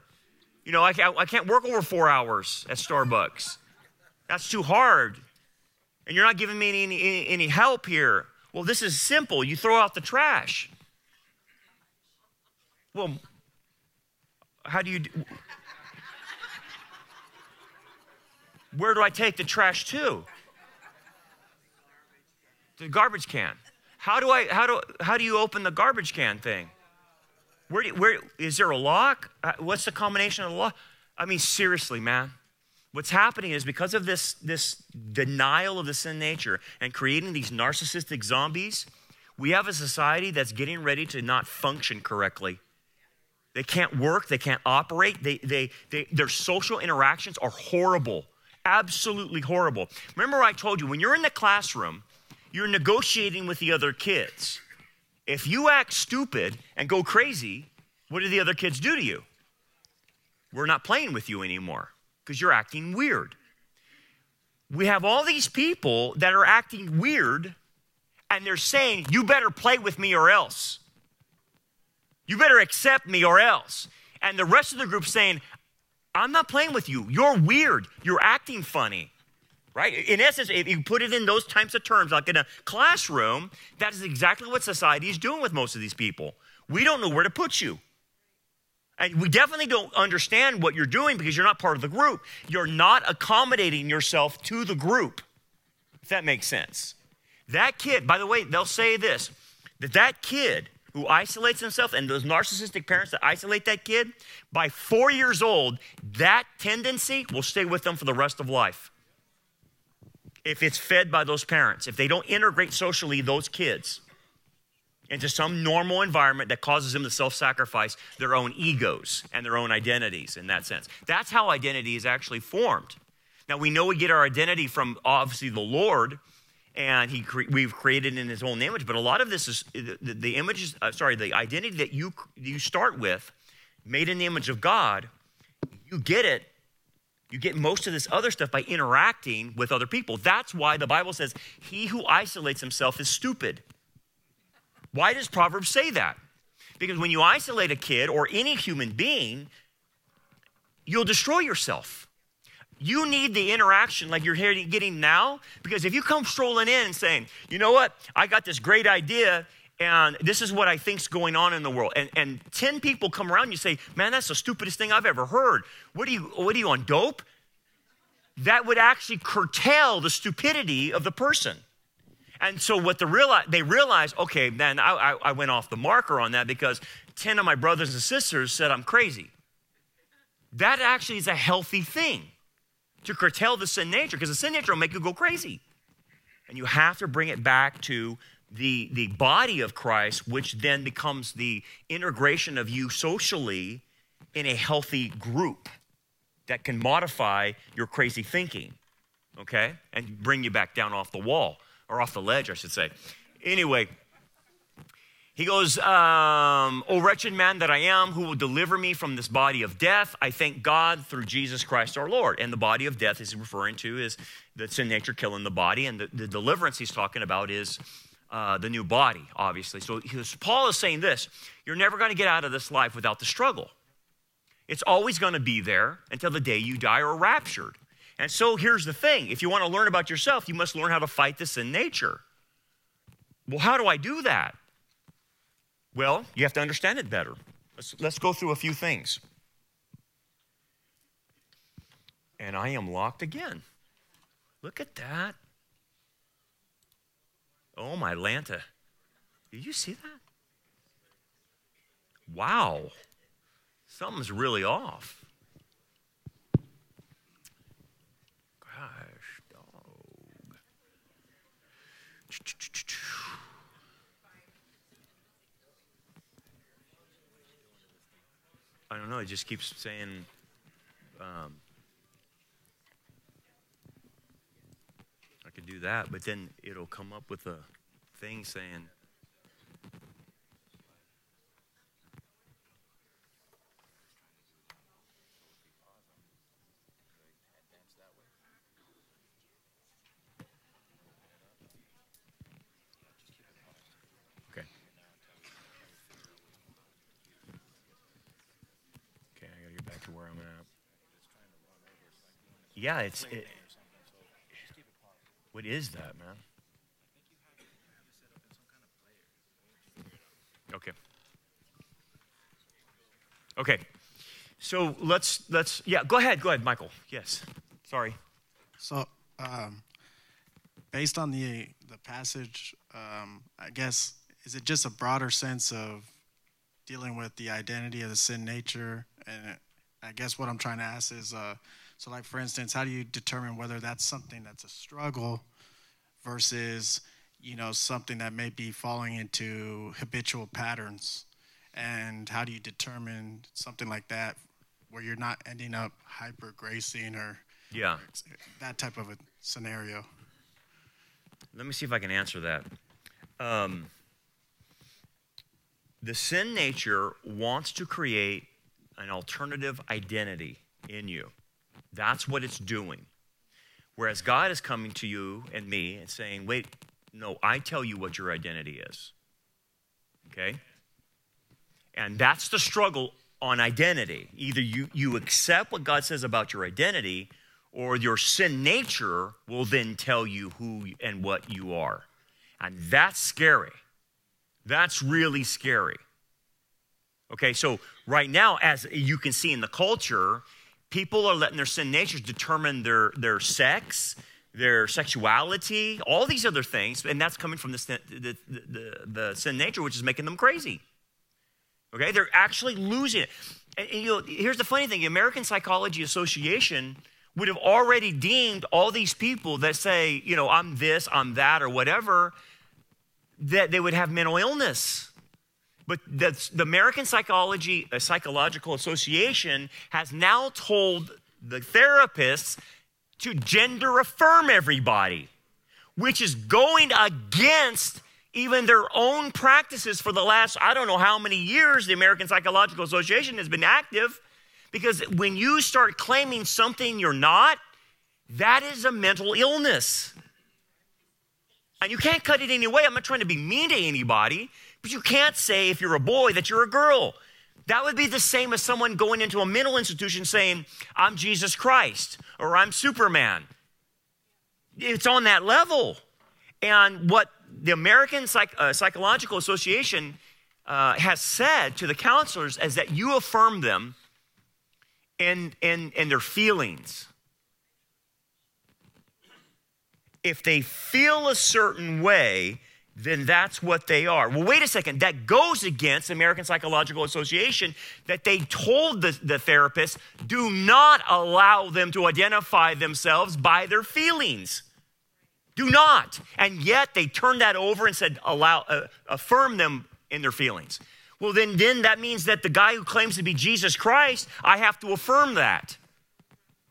You know, I can't, I can't work over four hours at Starbucks. That's too hard. And you're not giving me any, any, any help here. Well, this is simple. You throw out the trash. Well, how do you do? Where do I take the trash to? The garbage can. How do I how do how do you open the garbage can thing? Where, do, where is there a lock? Uh, what's the combination of the lock? I mean, seriously, man. What's happening is because of this, this denial of the sin nature and creating these narcissistic zombies, we have a society that's getting ready to not function correctly. They can't work, they can't operate, they, they, they, their social interactions are horrible, absolutely horrible. Remember, I told you when you're in the classroom, you're negotiating with the other kids. If you act stupid and go crazy, what do the other kids do to you? We're not playing with you anymore because you're acting weird. We have all these people that are acting weird and they're saying, You better play with me or else. You better accept me or else. And the rest of the group saying, I'm not playing with you. You're weird. You're acting funny right? In essence, if you put it in those types of terms, like in a classroom, that is exactly what society is doing with most of these people. We don't know where to put you. And we definitely don't understand what you're doing because you're not part of the group. You're not accommodating yourself to the group, if that makes sense. That kid, by the way, they'll say this that that kid who isolates himself and those narcissistic parents that isolate that kid, by four years old, that tendency will stay with them for the rest of life if it's fed by those parents, if they don't integrate socially those kids into some normal environment that causes them to self sacrifice their own egos and their own identities in that sense. That's how identity is actually formed. Now, we know we get our identity from obviously the Lord, and he cre- we've created in his own image, but a lot of this is the, the image, uh, sorry, the identity that you, you start with, made in the image of God, you get it you get most of this other stuff by interacting with other people. That's why the Bible says, He who isolates himself is stupid. Why does Proverbs say that? Because when you isolate a kid or any human being, you'll destroy yourself. You need the interaction like you're getting now, because if you come strolling in and saying, you know what, I got this great idea, and this is what I think's going on in the world. And, and 10 people come around and you say, man, that's the stupidest thing I've ever heard. What are you, what are you on dope? That would actually curtail the stupidity of the person. And so what the real, they realize, okay, then I, I, I went off the marker on that because 10 of my brothers and sisters said I'm crazy. That actually is a healthy thing to curtail the sin nature because the sin nature will make you go crazy. And you have to bring it back to the, the body of Christ, which then becomes the integration of you socially in a healthy group that can modify your crazy thinking, okay? And bring you back down off the wall, or off the ledge, I should say. Anyway, he goes, um, O wretched man that I am, who will deliver me from this body of death? I thank God through Jesus Christ our Lord. And the body of death is referring to is the sin nature killing the body. And the, the deliverance he's talking about is uh, the new body, obviously. So Paul is saying this you're never going to get out of this life without the struggle. It's always going to be there until the day you die or raptured. And so here's the thing if you want to learn about yourself, you must learn how to fight the sin nature. Well, how do I do that? Well, you have to understand it better. Let's, let's go through a few things. And I am locked again. Look at that. Oh, my Lanta. Did you see that? Wow. Something's really off. Gosh, dog. I don't know. It just keeps saying. Um, I could do that, but then it'll come up with a thing saying. I was trying to do pause on it. Yeah, it's. It, what is that, man? Okay. Okay. So let's let's yeah. Go ahead. Go ahead, Michael. Yes. Sorry. So, um, based on the the passage, um, I guess is it just a broader sense of dealing with the identity of the sin nature? And I guess what I'm trying to ask is. Uh, so, like for instance, how do you determine whether that's something that's a struggle versus, you know, something that may be falling into habitual patterns? And how do you determine something like that where you're not ending up hyper gracing or yeah that type of a scenario? Let me see if I can answer that. Um, the sin nature wants to create an alternative identity in you. That's what it's doing. Whereas God is coming to you and me and saying, wait, no, I tell you what your identity is. Okay? And that's the struggle on identity. Either you, you accept what God says about your identity, or your sin nature will then tell you who and what you are. And that's scary. That's really scary. Okay, so right now, as you can see in the culture, people are letting their sin natures determine their, their sex, their sexuality, all these other things, and that's coming from the, the, the, the, sin nature, which is making them crazy. Okay, they're actually losing it. And, and you know, here's the funny thing: the American Psychology Association would have already deemed all these people that say, you know, I'm this, I'm that, or whatever, that they would have mental illness. But the, the American Psychology, uh, Psychological Association has now told the therapists to gender affirm everybody, which is going against even their own practices for the last, I don't know how many years the American Psychological Association has been active. Because when you start claiming something you're not, that is a mental illness. And you can't cut it any way. I'm not trying to be mean to anybody, but you can't say if you're a boy that you're a girl. That would be the same as someone going into a mental institution saying, I'm Jesus Christ or I'm Superman. It's on that level. And what the American Psych- uh, Psychological Association uh, has said to the counselors is that you affirm them in, in their feelings. If they feel a certain way, then that's what they are. Well, wait a second. That goes against American Psychological Association that they told the, the therapist do not allow them to identify themselves by their feelings. Do not. And yet they turned that over and said, allow, uh, affirm them in their feelings. Well, then, then that means that the guy who claims to be Jesus Christ, I have to affirm that.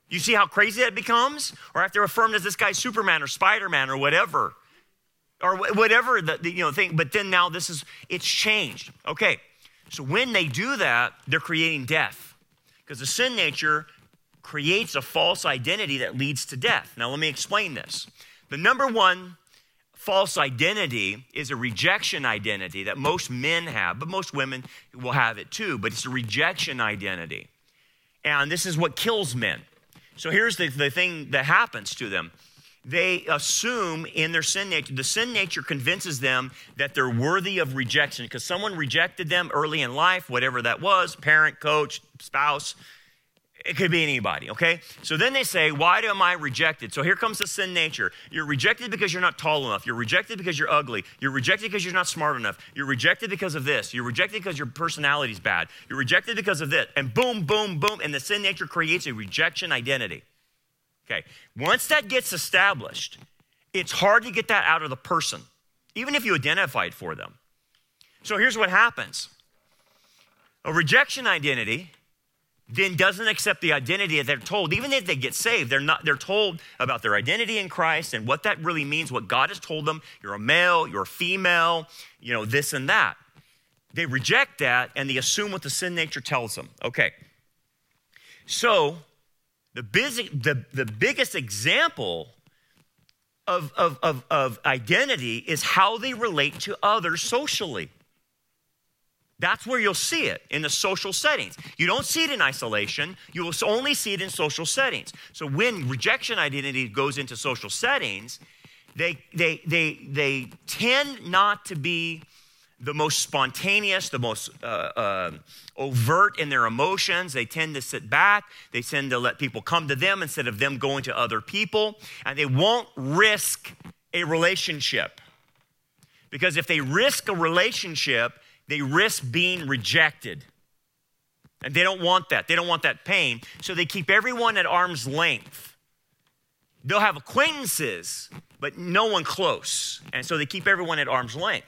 You see how crazy that becomes? Or I have to affirm that this guy's Superman or Spider Man or whatever. Or whatever the, the, you know thing. But then now this is it's changed. Okay. So when they do that, they're creating death. Because the sin nature creates a false identity that leads to death. Now let me explain this. The number one false identity is a rejection identity that most men have, but most women will have it too, but it's a rejection identity. And this is what kills men. So here's the, the thing that happens to them they assume in their sin nature, the sin nature convinces them that they're worthy of rejection because someone rejected them early in life, whatever that was parent, coach, spouse, it could be anybody, okay? So then they say, Why am I rejected? So here comes the sin nature. You're rejected because you're not tall enough. You're rejected because you're ugly. You're rejected because you're not smart enough. You're rejected because of this. You're rejected because your personality's bad. You're rejected because of this. And boom, boom, boom. And the sin nature creates a rejection identity. Okay, once that gets established, it's hard to get that out of the person, even if you identified for them. So here's what happens. A rejection identity then doesn't accept the identity that they're told. Even if they get saved they're not they're told about their identity in christ and what that really means what god has told them. You're a male you're a female you know this and that. They reject that and they assume what the sin nature tells them. Okay. So the, busy, the, the biggest example of, of, of, of identity is how they relate to others socially that's where you'll see it in the social settings. You don't see it in isolation, you will only see it in social settings. So when rejection identity goes into social settings, they, they, they, they tend not to be the most spontaneous, the most uh, uh, overt in their emotions. They tend to sit back. They tend to let people come to them instead of them going to other people. And they won't risk a relationship. Because if they risk a relationship, they risk being rejected. And they don't want that. They don't want that pain. So they keep everyone at arm's length. They'll have acquaintances, but no one close. And so they keep everyone at arm's length.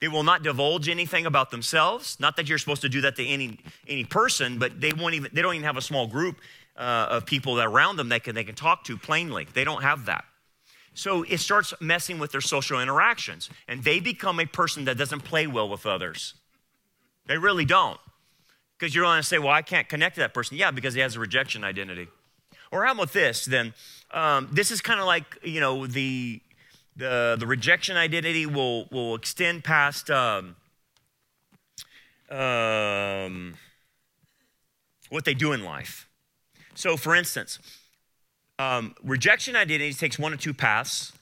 They will not divulge anything about themselves. Not that you're supposed to do that to any, any person, but they won't even they don't even have a small group uh, of people that around them that can, they can talk to plainly. They don't have that. So it starts messing with their social interactions, and they become a person that doesn't play well with others. They really don't. Because you're going to say, well, I can't connect to that person. Yeah, because he has a rejection identity. Or how about this then? Um, this is kind of like, you know, the, the, the rejection identity will, will extend past um, um, what they do in life. So, for instance, um, rejection identity takes one or two paths,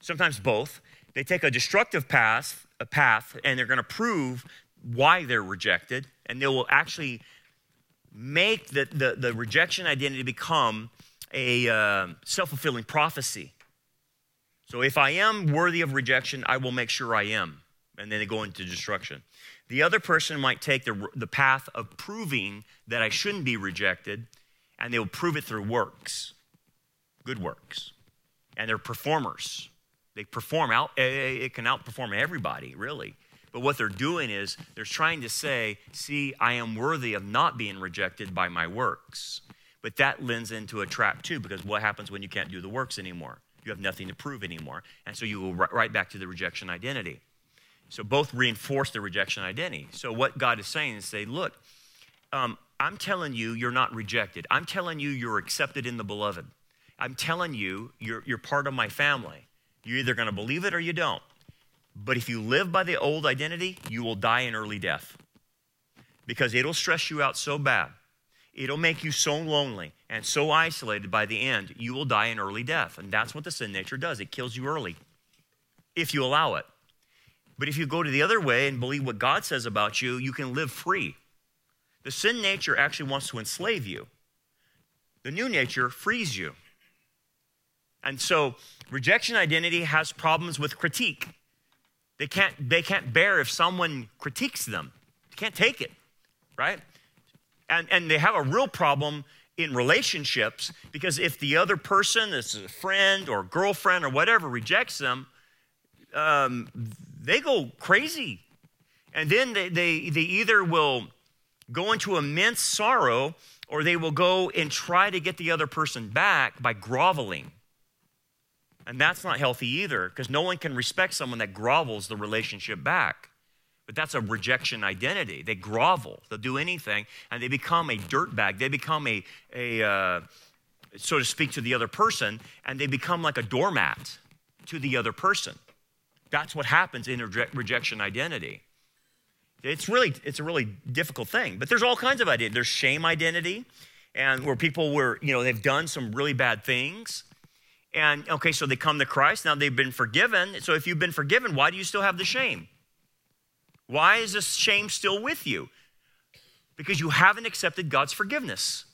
sometimes both. They take a destructive path, a path, and they're going to prove why they're rejected, and they will actually make the, the, the rejection identity become a uh, self fulfilling prophecy. So if I am worthy of rejection, I will make sure I am. And then they go into destruction. The other person might take the, the path of proving that I shouldn't be rejected, and they will prove it through works good works. And they're performers. They perform out, it can outperform everybody, really. But what they're doing is they're trying to say, see, I am worthy of not being rejected by my works. But that lends into a trap too, because what happens when you can't do the works anymore? You have nothing to prove anymore. And so you go right back to the rejection identity. So both reinforce the rejection identity. So what God is saying is say, look, um, I'm telling you you're not rejected. I'm telling you you're accepted in the beloved. I'm telling you, you're, you're part of my family. You're either going to believe it or you don't. But if you live by the old identity, you will die an early death because it'll stress you out so bad. It'll make you so lonely and so isolated by the end, you will die an early death. And that's what the sin nature does it kills you early if you allow it. But if you go to the other way and believe what God says about you, you can live free. The sin nature actually wants to enslave you, the new nature frees you. And so rejection identity has problems with critique. They can't, they can't bear if someone critiques them. They can't take it, right? And, and they have a real problem in relationships because if the other person, this is a friend or girlfriend or whatever, rejects them, um, they go crazy. And then they, they, they either will go into immense sorrow or they will go and try to get the other person back by groveling. And that's not healthy either because no one can respect someone that grovels the relationship back. But that's a rejection identity. They grovel, they'll do anything, and they become a dirtbag. They become a, a uh, so to speak, to the other person, and they become like a doormat to the other person. That's what happens in a rejection identity. It's really, it's a really difficult thing. But there's all kinds of identity. There's shame identity, and where people were, you know, they've done some really bad things. And okay, so they come to Christ. Now they've been forgiven. So if you've been forgiven, why do you still have the shame? Why is this shame still with you? Because you haven't accepted God's forgiveness.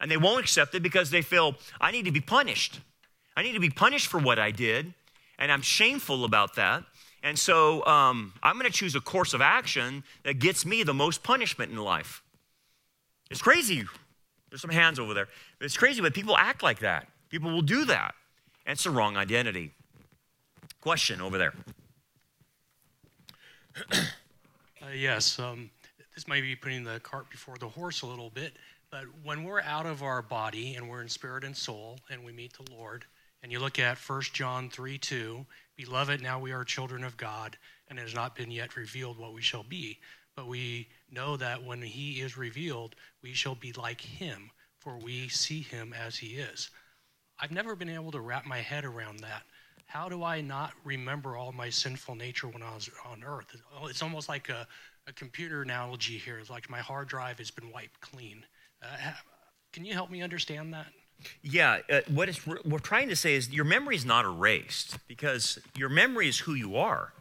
And they won't accept it because they feel, I need to be punished. I need to be punished for what I did. And I'm shameful about that. And so um, I'm going to choose a course of action that gets me the most punishment in life. It's crazy. There's some hands over there. It's crazy, but people act like that. People will do that. And it's the wrong identity. Question over there. Uh, yes, um, this might be putting the cart before the horse a little bit, but when we're out of our body and we're in spirit and soul and we meet the Lord, and you look at 1 John 3 2, Beloved, now we are children of God, and it has not been yet revealed what we shall be. But we know that when he is revealed, we shall be like him, for we see him as he is. I've never been able to wrap my head around that. How do I not remember all my sinful nature when I was on earth? It's almost like a, a computer analogy here. It's like my hard drive has been wiped clean. Uh, can you help me understand that? Yeah, uh, what we're trying to say is your memory is not erased because your memory is who you are.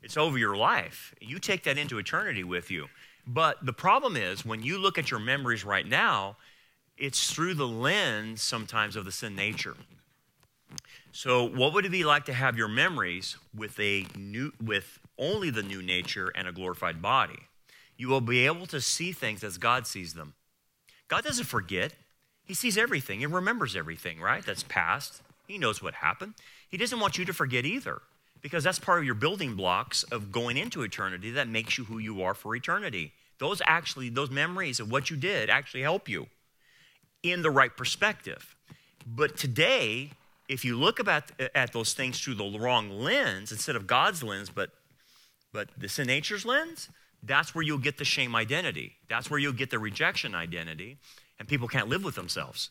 It's over your life. You take that into eternity with you. But the problem is when you look at your memories right now, it's through the lens sometimes of the sin nature. So, what would it be like to have your memories with a new, with only the new nature and a glorified body? You will be able to see things as God sees them. God doesn't forget. He sees everything. He remembers everything, right? That's past. He knows what happened. He doesn't want you to forget either because that's part of your building blocks of going into eternity that makes you who you are for eternity. Those actually, those memories of what you did actually help you in the right perspective. But today, if you look about, uh, at those things through the wrong lens, instead of God's lens, but, but the sin nature's lens, that's where you'll get the shame identity. That's where you'll get the rejection identity and people can't live with themselves.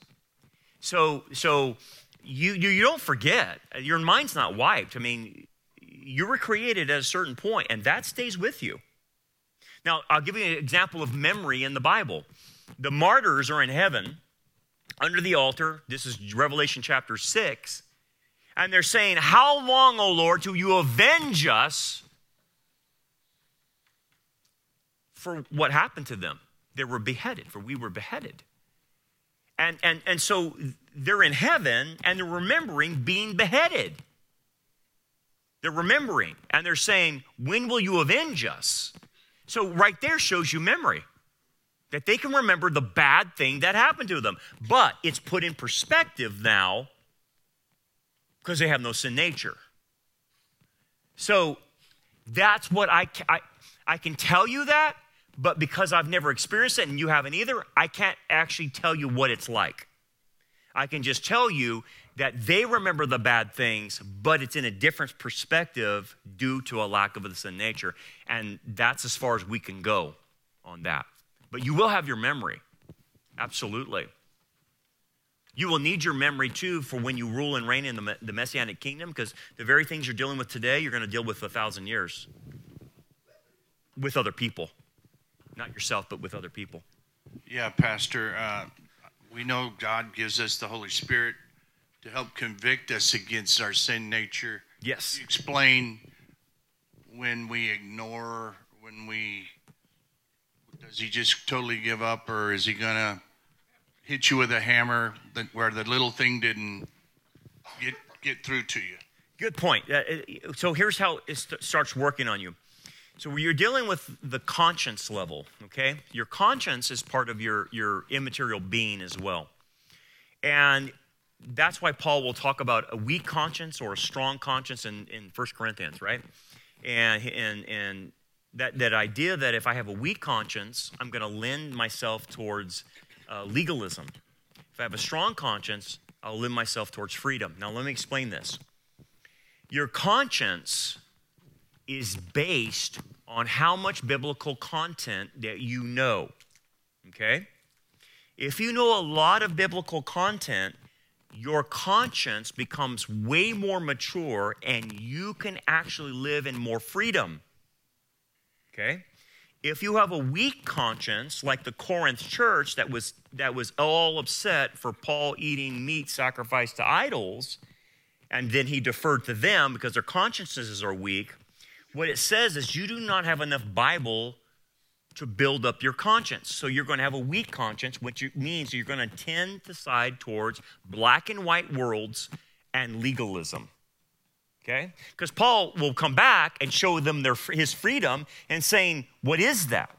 So, so you, you, you don't forget. Your mind's not wiped. I mean, you were created at a certain point, and that stays with you. Now, I'll give you an example of memory in the Bible. The martyrs are in heaven under the altar. This is Revelation chapter 6. And they're saying, How long, O Lord, till you avenge us for what happened to them? They were beheaded, for we were beheaded. And, and, and so they're in heaven and they're remembering being beheaded. They're remembering and they're saying, When will you avenge us? So, right there shows you memory that they can remember the bad thing that happened to them. But it's put in perspective now because they have no sin nature. So, that's what I, I, I can tell you that but because I've never experienced it and you haven't either, I can't actually tell you what it's like. I can just tell you that they remember the bad things, but it's in a different perspective due to a lack of the sin nature. And that's as far as we can go on that. But you will have your memory. Absolutely. You will need your memory too for when you rule and reign in the, the Messianic kingdom, because the very things you're dealing with today, you're going to deal with a thousand years with other people not yourself, but with other people. Yeah, Pastor. Uh, we know God gives us the Holy Spirit to help convict us against our sin nature. Yes. Explain when we ignore, when we. Does he just totally give up, or is he going to hit you with a hammer that, where the little thing didn't get, get through to you? Good point. So here's how it starts working on you. So you're dealing with the conscience level, okay? Your conscience is part of your, your immaterial being as well. And that's why Paul will talk about a weak conscience or a strong conscience in, in 1 Corinthians, right? And, and, and that, that idea that if I have a weak conscience, I'm going to lend myself towards uh, legalism. If I have a strong conscience, I'll lend myself towards freedom. Now, let me explain this. Your conscience is based on how much biblical content that you know. Okay? If you know a lot of biblical content, your conscience becomes way more mature and you can actually live in more freedom. Okay? If you have a weak conscience, like the Corinth church that was, that was all upset for Paul eating meat sacrificed to idols, and then he deferred to them because their consciences are weak, what it says is you do not have enough Bible to build up your conscience. So you're going to have a weak conscience, which means you're going to tend to side towards black and white worlds and legalism. Okay? Because Paul will come back and show them their, his freedom and saying, What is that?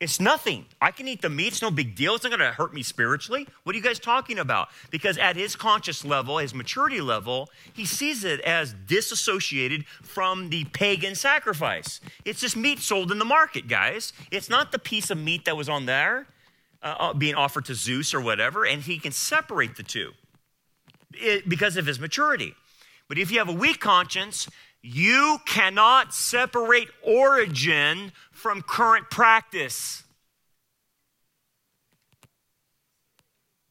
It's nothing. I can eat the meat. It's no big deal. It's not going to hurt me spiritually. What are you guys talking about? Because at his conscious level, his maturity level, he sees it as disassociated from the pagan sacrifice. It's just meat sold in the market, guys. It's not the piece of meat that was on there uh, uh being offered to Zeus or whatever, and he can separate the two it, because of his maturity. But if you have a weak conscience, you cannot separate origin from current practice.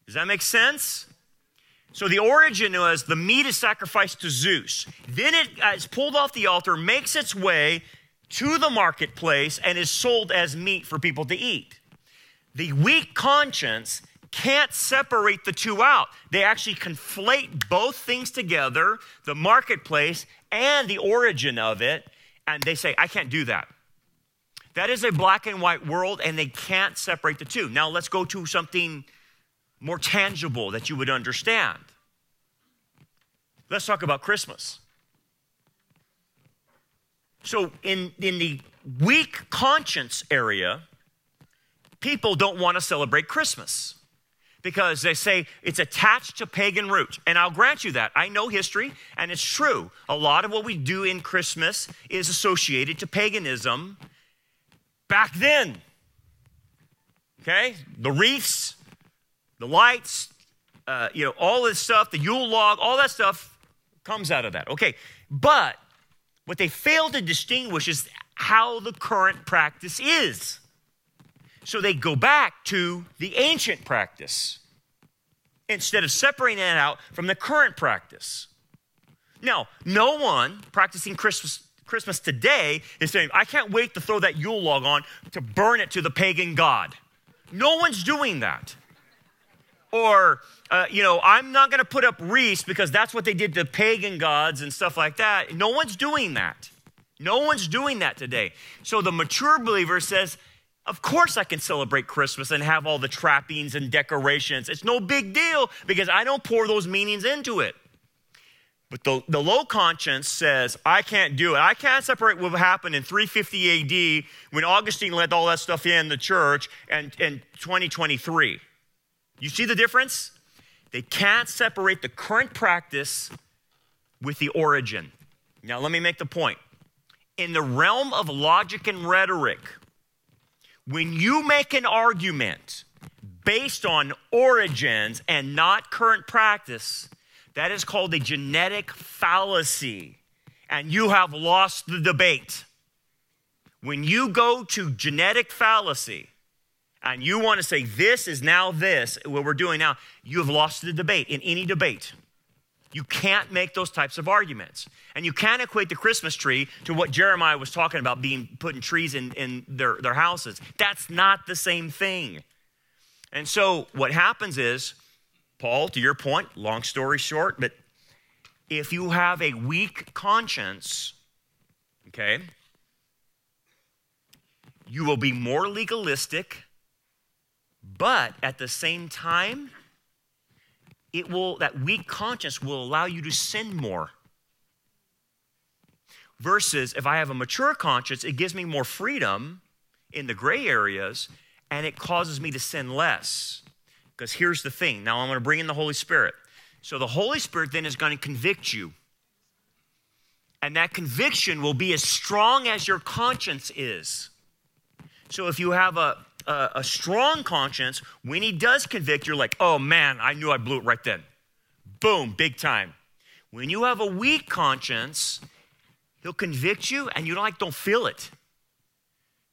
Does that make sense? So the origin was the meat is sacrificed to Zeus. Then it uh, is pulled off the altar, makes its way to the marketplace, and is sold as meat for people to eat. The weak conscience can't separate the two out. They actually conflate both things together the marketplace and the origin of it, and they say, I can't do that. That is a black and white world, and they can't separate the two. Now, let's go to something more tangible that you would understand. Let's talk about Christmas. So, in, in the weak conscience area, people don't want to celebrate Christmas because they say it's attached to pagan roots. And I'll grant you that. I know history, and it's true. A lot of what we do in Christmas is associated to paganism back then. Okay? The wreaths, the lights, uh, you know, all this stuff, the Yule log, all that stuff comes out of that. Okay. But what they fail to distinguish is how the current practice is. So they go back to the ancient practice instead of separating that out from the current practice. Now, no one practicing Christmas, Christmas today is saying, I can't wait to throw that Yule log on to burn it to the pagan god. No one's doing that. Or, uh, you know, I'm not going to put up wreaths because that's what they did to pagan gods and stuff like that. No one's doing that. No one's doing that today. So the mature believer says, of course, I can celebrate Christmas and have all the trappings and decorations. It's no big deal because I don't pour those meanings into it. But the, the low conscience says, I can't do it. I can't separate what happened in 350 AD when Augustine let all that stuff in the church and in 2023. You see the difference? They can't separate the current practice with the origin. Now, let me make the point. In the realm of logic and rhetoric, when you make an argument based on origins and not current practice, that is called a genetic fallacy, and you have lost the debate. When you go to genetic fallacy and you want to say this is now this, what we're doing now, you have lost the debate in any debate. You can't make those types of arguments. And you can't equate the Christmas tree to what Jeremiah was talking about being putting trees in, in their, their houses. That's not the same thing. And so what happens is, Paul, to your point, long story short, but if you have a weak conscience, okay, you will be more legalistic, but at the same time, it will, that weak conscience will allow you to sin more. Versus if I have a mature conscience, it gives me more freedom in the gray areas and it causes me to sin less. Because here's the thing now I'm going to bring in the Holy Spirit. So the Holy Spirit then is going to convict you. And that conviction will be as strong as your conscience is. So if you have a, a, a strong conscience, when he does convict, you're like, oh man, I knew I blew it right then. Boom, big time. When you have a weak conscience, he'll convict you and you like don't feel it.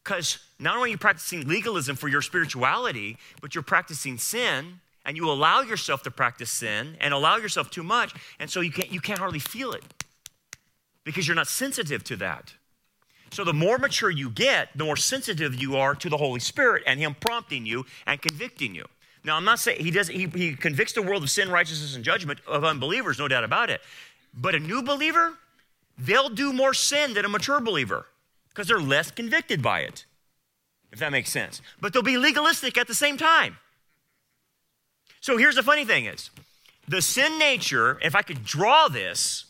Because not only are you practicing legalism for your spirituality, but you're practicing sin and you allow yourself to practice sin and allow yourself too much, and so you can't, you can't hardly feel it because you're not sensitive to that. So the more mature you get, the more sensitive you are to the Holy Spirit and Him prompting you and convicting you. Now, I'm not saying He does he, he convicts the world of sin, righteousness, and judgment of unbelievers, no doubt about it. But a new believer, they'll do more sin than a mature believer because they're less convicted by it, if that makes sense. But they'll be legalistic at the same time. So here's the funny thing is, the sin nature, if I could draw this,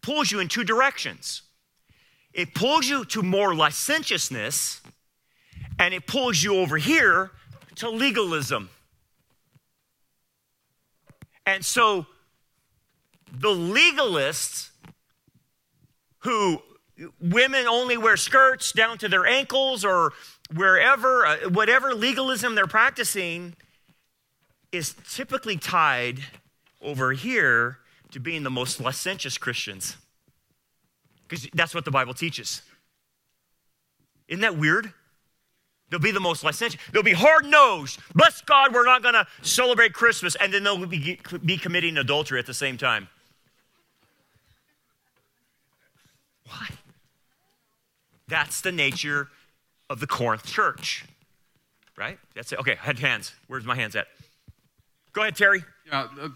pulls you in two directions. It pulls you to more licentiousness, and it pulls you over here to legalism. And so the legalists who women only wear skirts down to their ankles or wherever, uh, whatever legalism they're practicing is typically tied over here to being the most licentious Christians. Because that's what the Bible teaches. Isn't that weird? They'll be the most licentious. They'll be hard nosed. Bless God, we're not going to celebrate Christmas. And then they'll be, be committing adultery at the same time. Why? That's the nature of the Corinth church, right? That's it. Okay, head hands. Where's my hands at? Go ahead, Terry. Yeah, uh,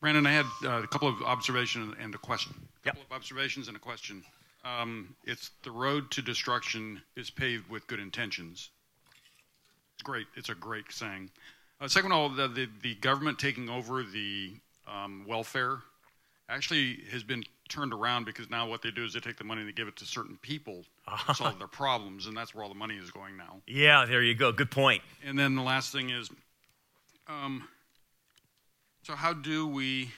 Brandon, I had uh, a couple of observations and a question. A Yep. couple of observations and a question. Um, it's the road to destruction is paved with good intentions. It's great. It's a great saying. Uh, second of all, the, the, the government taking over the um, welfare actually has been turned around because now what they do is they take the money and they give it to certain people to solve their problems, and that's where all the money is going now. Yeah, there you go. Good point. And then the last thing is, um, so how do we,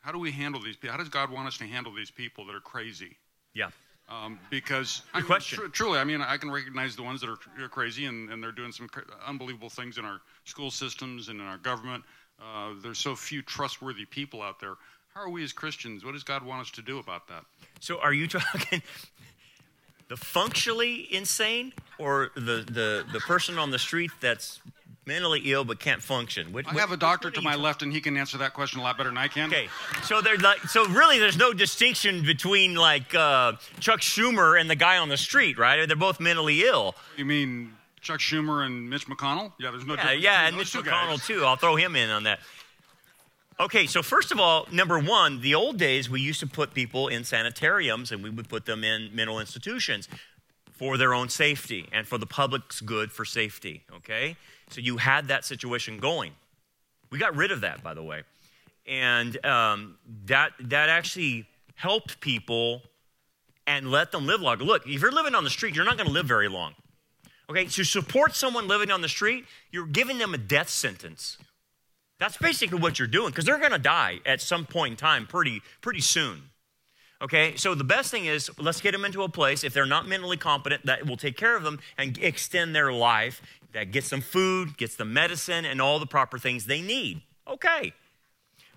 how do we handle these people? How does God want us to handle these people that are crazy? Yeah. Um, because I mean, question. tr- truly, I mean, I can recognize the ones that are, are crazy and, and they're doing some cra- unbelievable things in our school systems and in our government. Uh, there's so few trustworthy people out there. How are we as Christians? What does God want us to do about that? So are you talking the functionally insane or the, the, the person on the street that's mentally ill but can't function? Which, I have a doctor to my left, and he can answer that question a lot better than I can. Okay, so there's like, so really, there's no distinction between like uh, Chuck Schumer and the guy on the street, right? They're both mentally ill. You mean Chuck Schumer and Mitch McConnell? Yeah, there's no Yeah, difference yeah, and Mitch McConnell too. I'll throw him in on that. Okay, so first of all, number one, the old days we used to put people in sanitariums and we would put them in mental institutions for their own safety and for the public's good for safety. Okay, so you had that situation going. We got rid of that, by the way, and um, that that actually helped people and let them live longer. Look, if you're living on the street, you're not going to live very long. Okay, to support someone living on the street, you're giving them a death sentence. That's basically what you're doing because they're going to die at some point in time pretty pretty soon. Okay, so the best thing is let's get them into a place if they're not mentally competent that will take care of them and extend their life. That gets them food, gets them medicine, and all the proper things they need. Okay,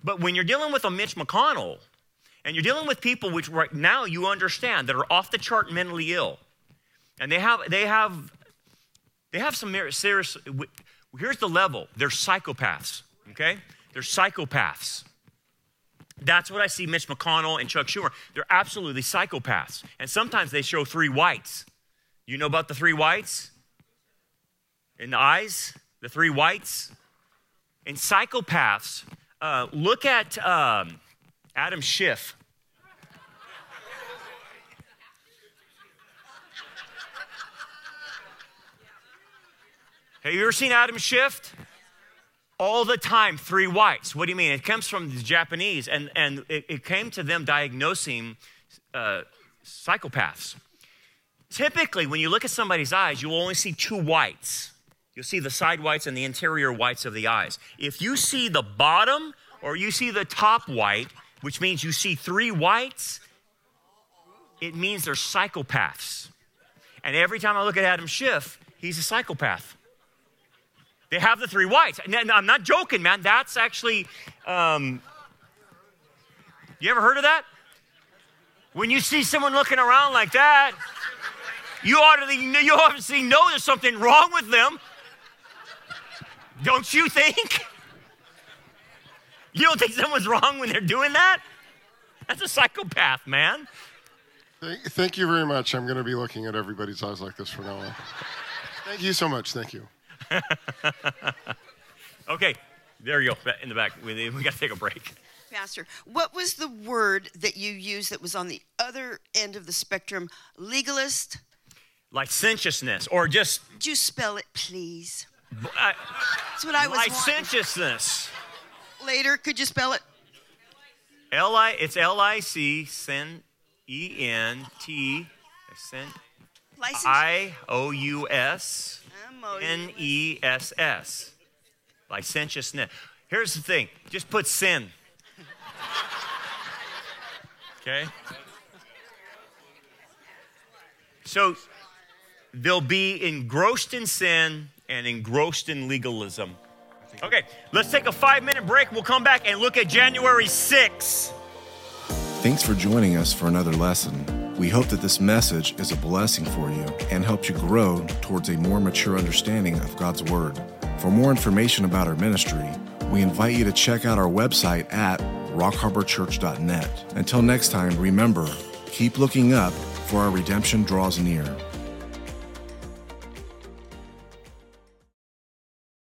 but when you're dealing with a Mitch McConnell, and you're dealing with people which right now you understand that are off the chart mentally ill, and they have they have they have some serious. Here's the level: they're psychopaths. Okay, they're psychopaths. That's what I see Mitch McConnell and Chuck Schumer. They're absolutely psychopaths, and sometimes they show three whites. You know about the three whites in the eyes? The three whites. In psychopaths, uh, look at um, Adam Schiff. Have you ever seen Adam Schiff? All the time, three whites. What do you mean? It comes from the Japanese, and, and it, it came to them diagnosing uh, psychopaths. Typically, when you look at somebody's eyes, you will only see two whites. You'll see the side whites and the interior whites of the eyes. If you see the bottom or you see the top white, which means you see three whites, it means they're psychopaths. And every time I look at Adam Schiff, he's a psychopath. They have the three whites. And I'm not joking, man. That's actually, um, you ever heard of that? When you see someone looking around like that, you to, you obviously know there's something wrong with them. Don't you think? You don't think someone's wrong when they're doing that? That's a psychopath, man. Thank you very much. I'm going to be looking at everybody's eyes like this from now on. Thank you so much. Thank you. okay, there you go, in the back. We, we got to take a break. Pastor, what was the word that you used that was on the other end of the spectrum? Legalist? Licentiousness, or just. Could you spell it, please? I, That's what I was Licentiousness. Wanting. Later, could you spell it? L I. It's L I C. Sen. E N T. Sen. I O U S. N E S S. Licentiousness. Here's the thing just put sin. Okay? So they'll be engrossed in sin and engrossed in legalism. Okay, let's take a five minute break. We'll come back and look at January 6. Thanks for joining us for another lesson. We hope that this message is a blessing for you and helps you grow towards a more mature understanding of God's Word. For more information about our ministry, we invite you to check out our website at rockharborchurch.net. Until next time, remember, keep looking up, for our redemption draws near.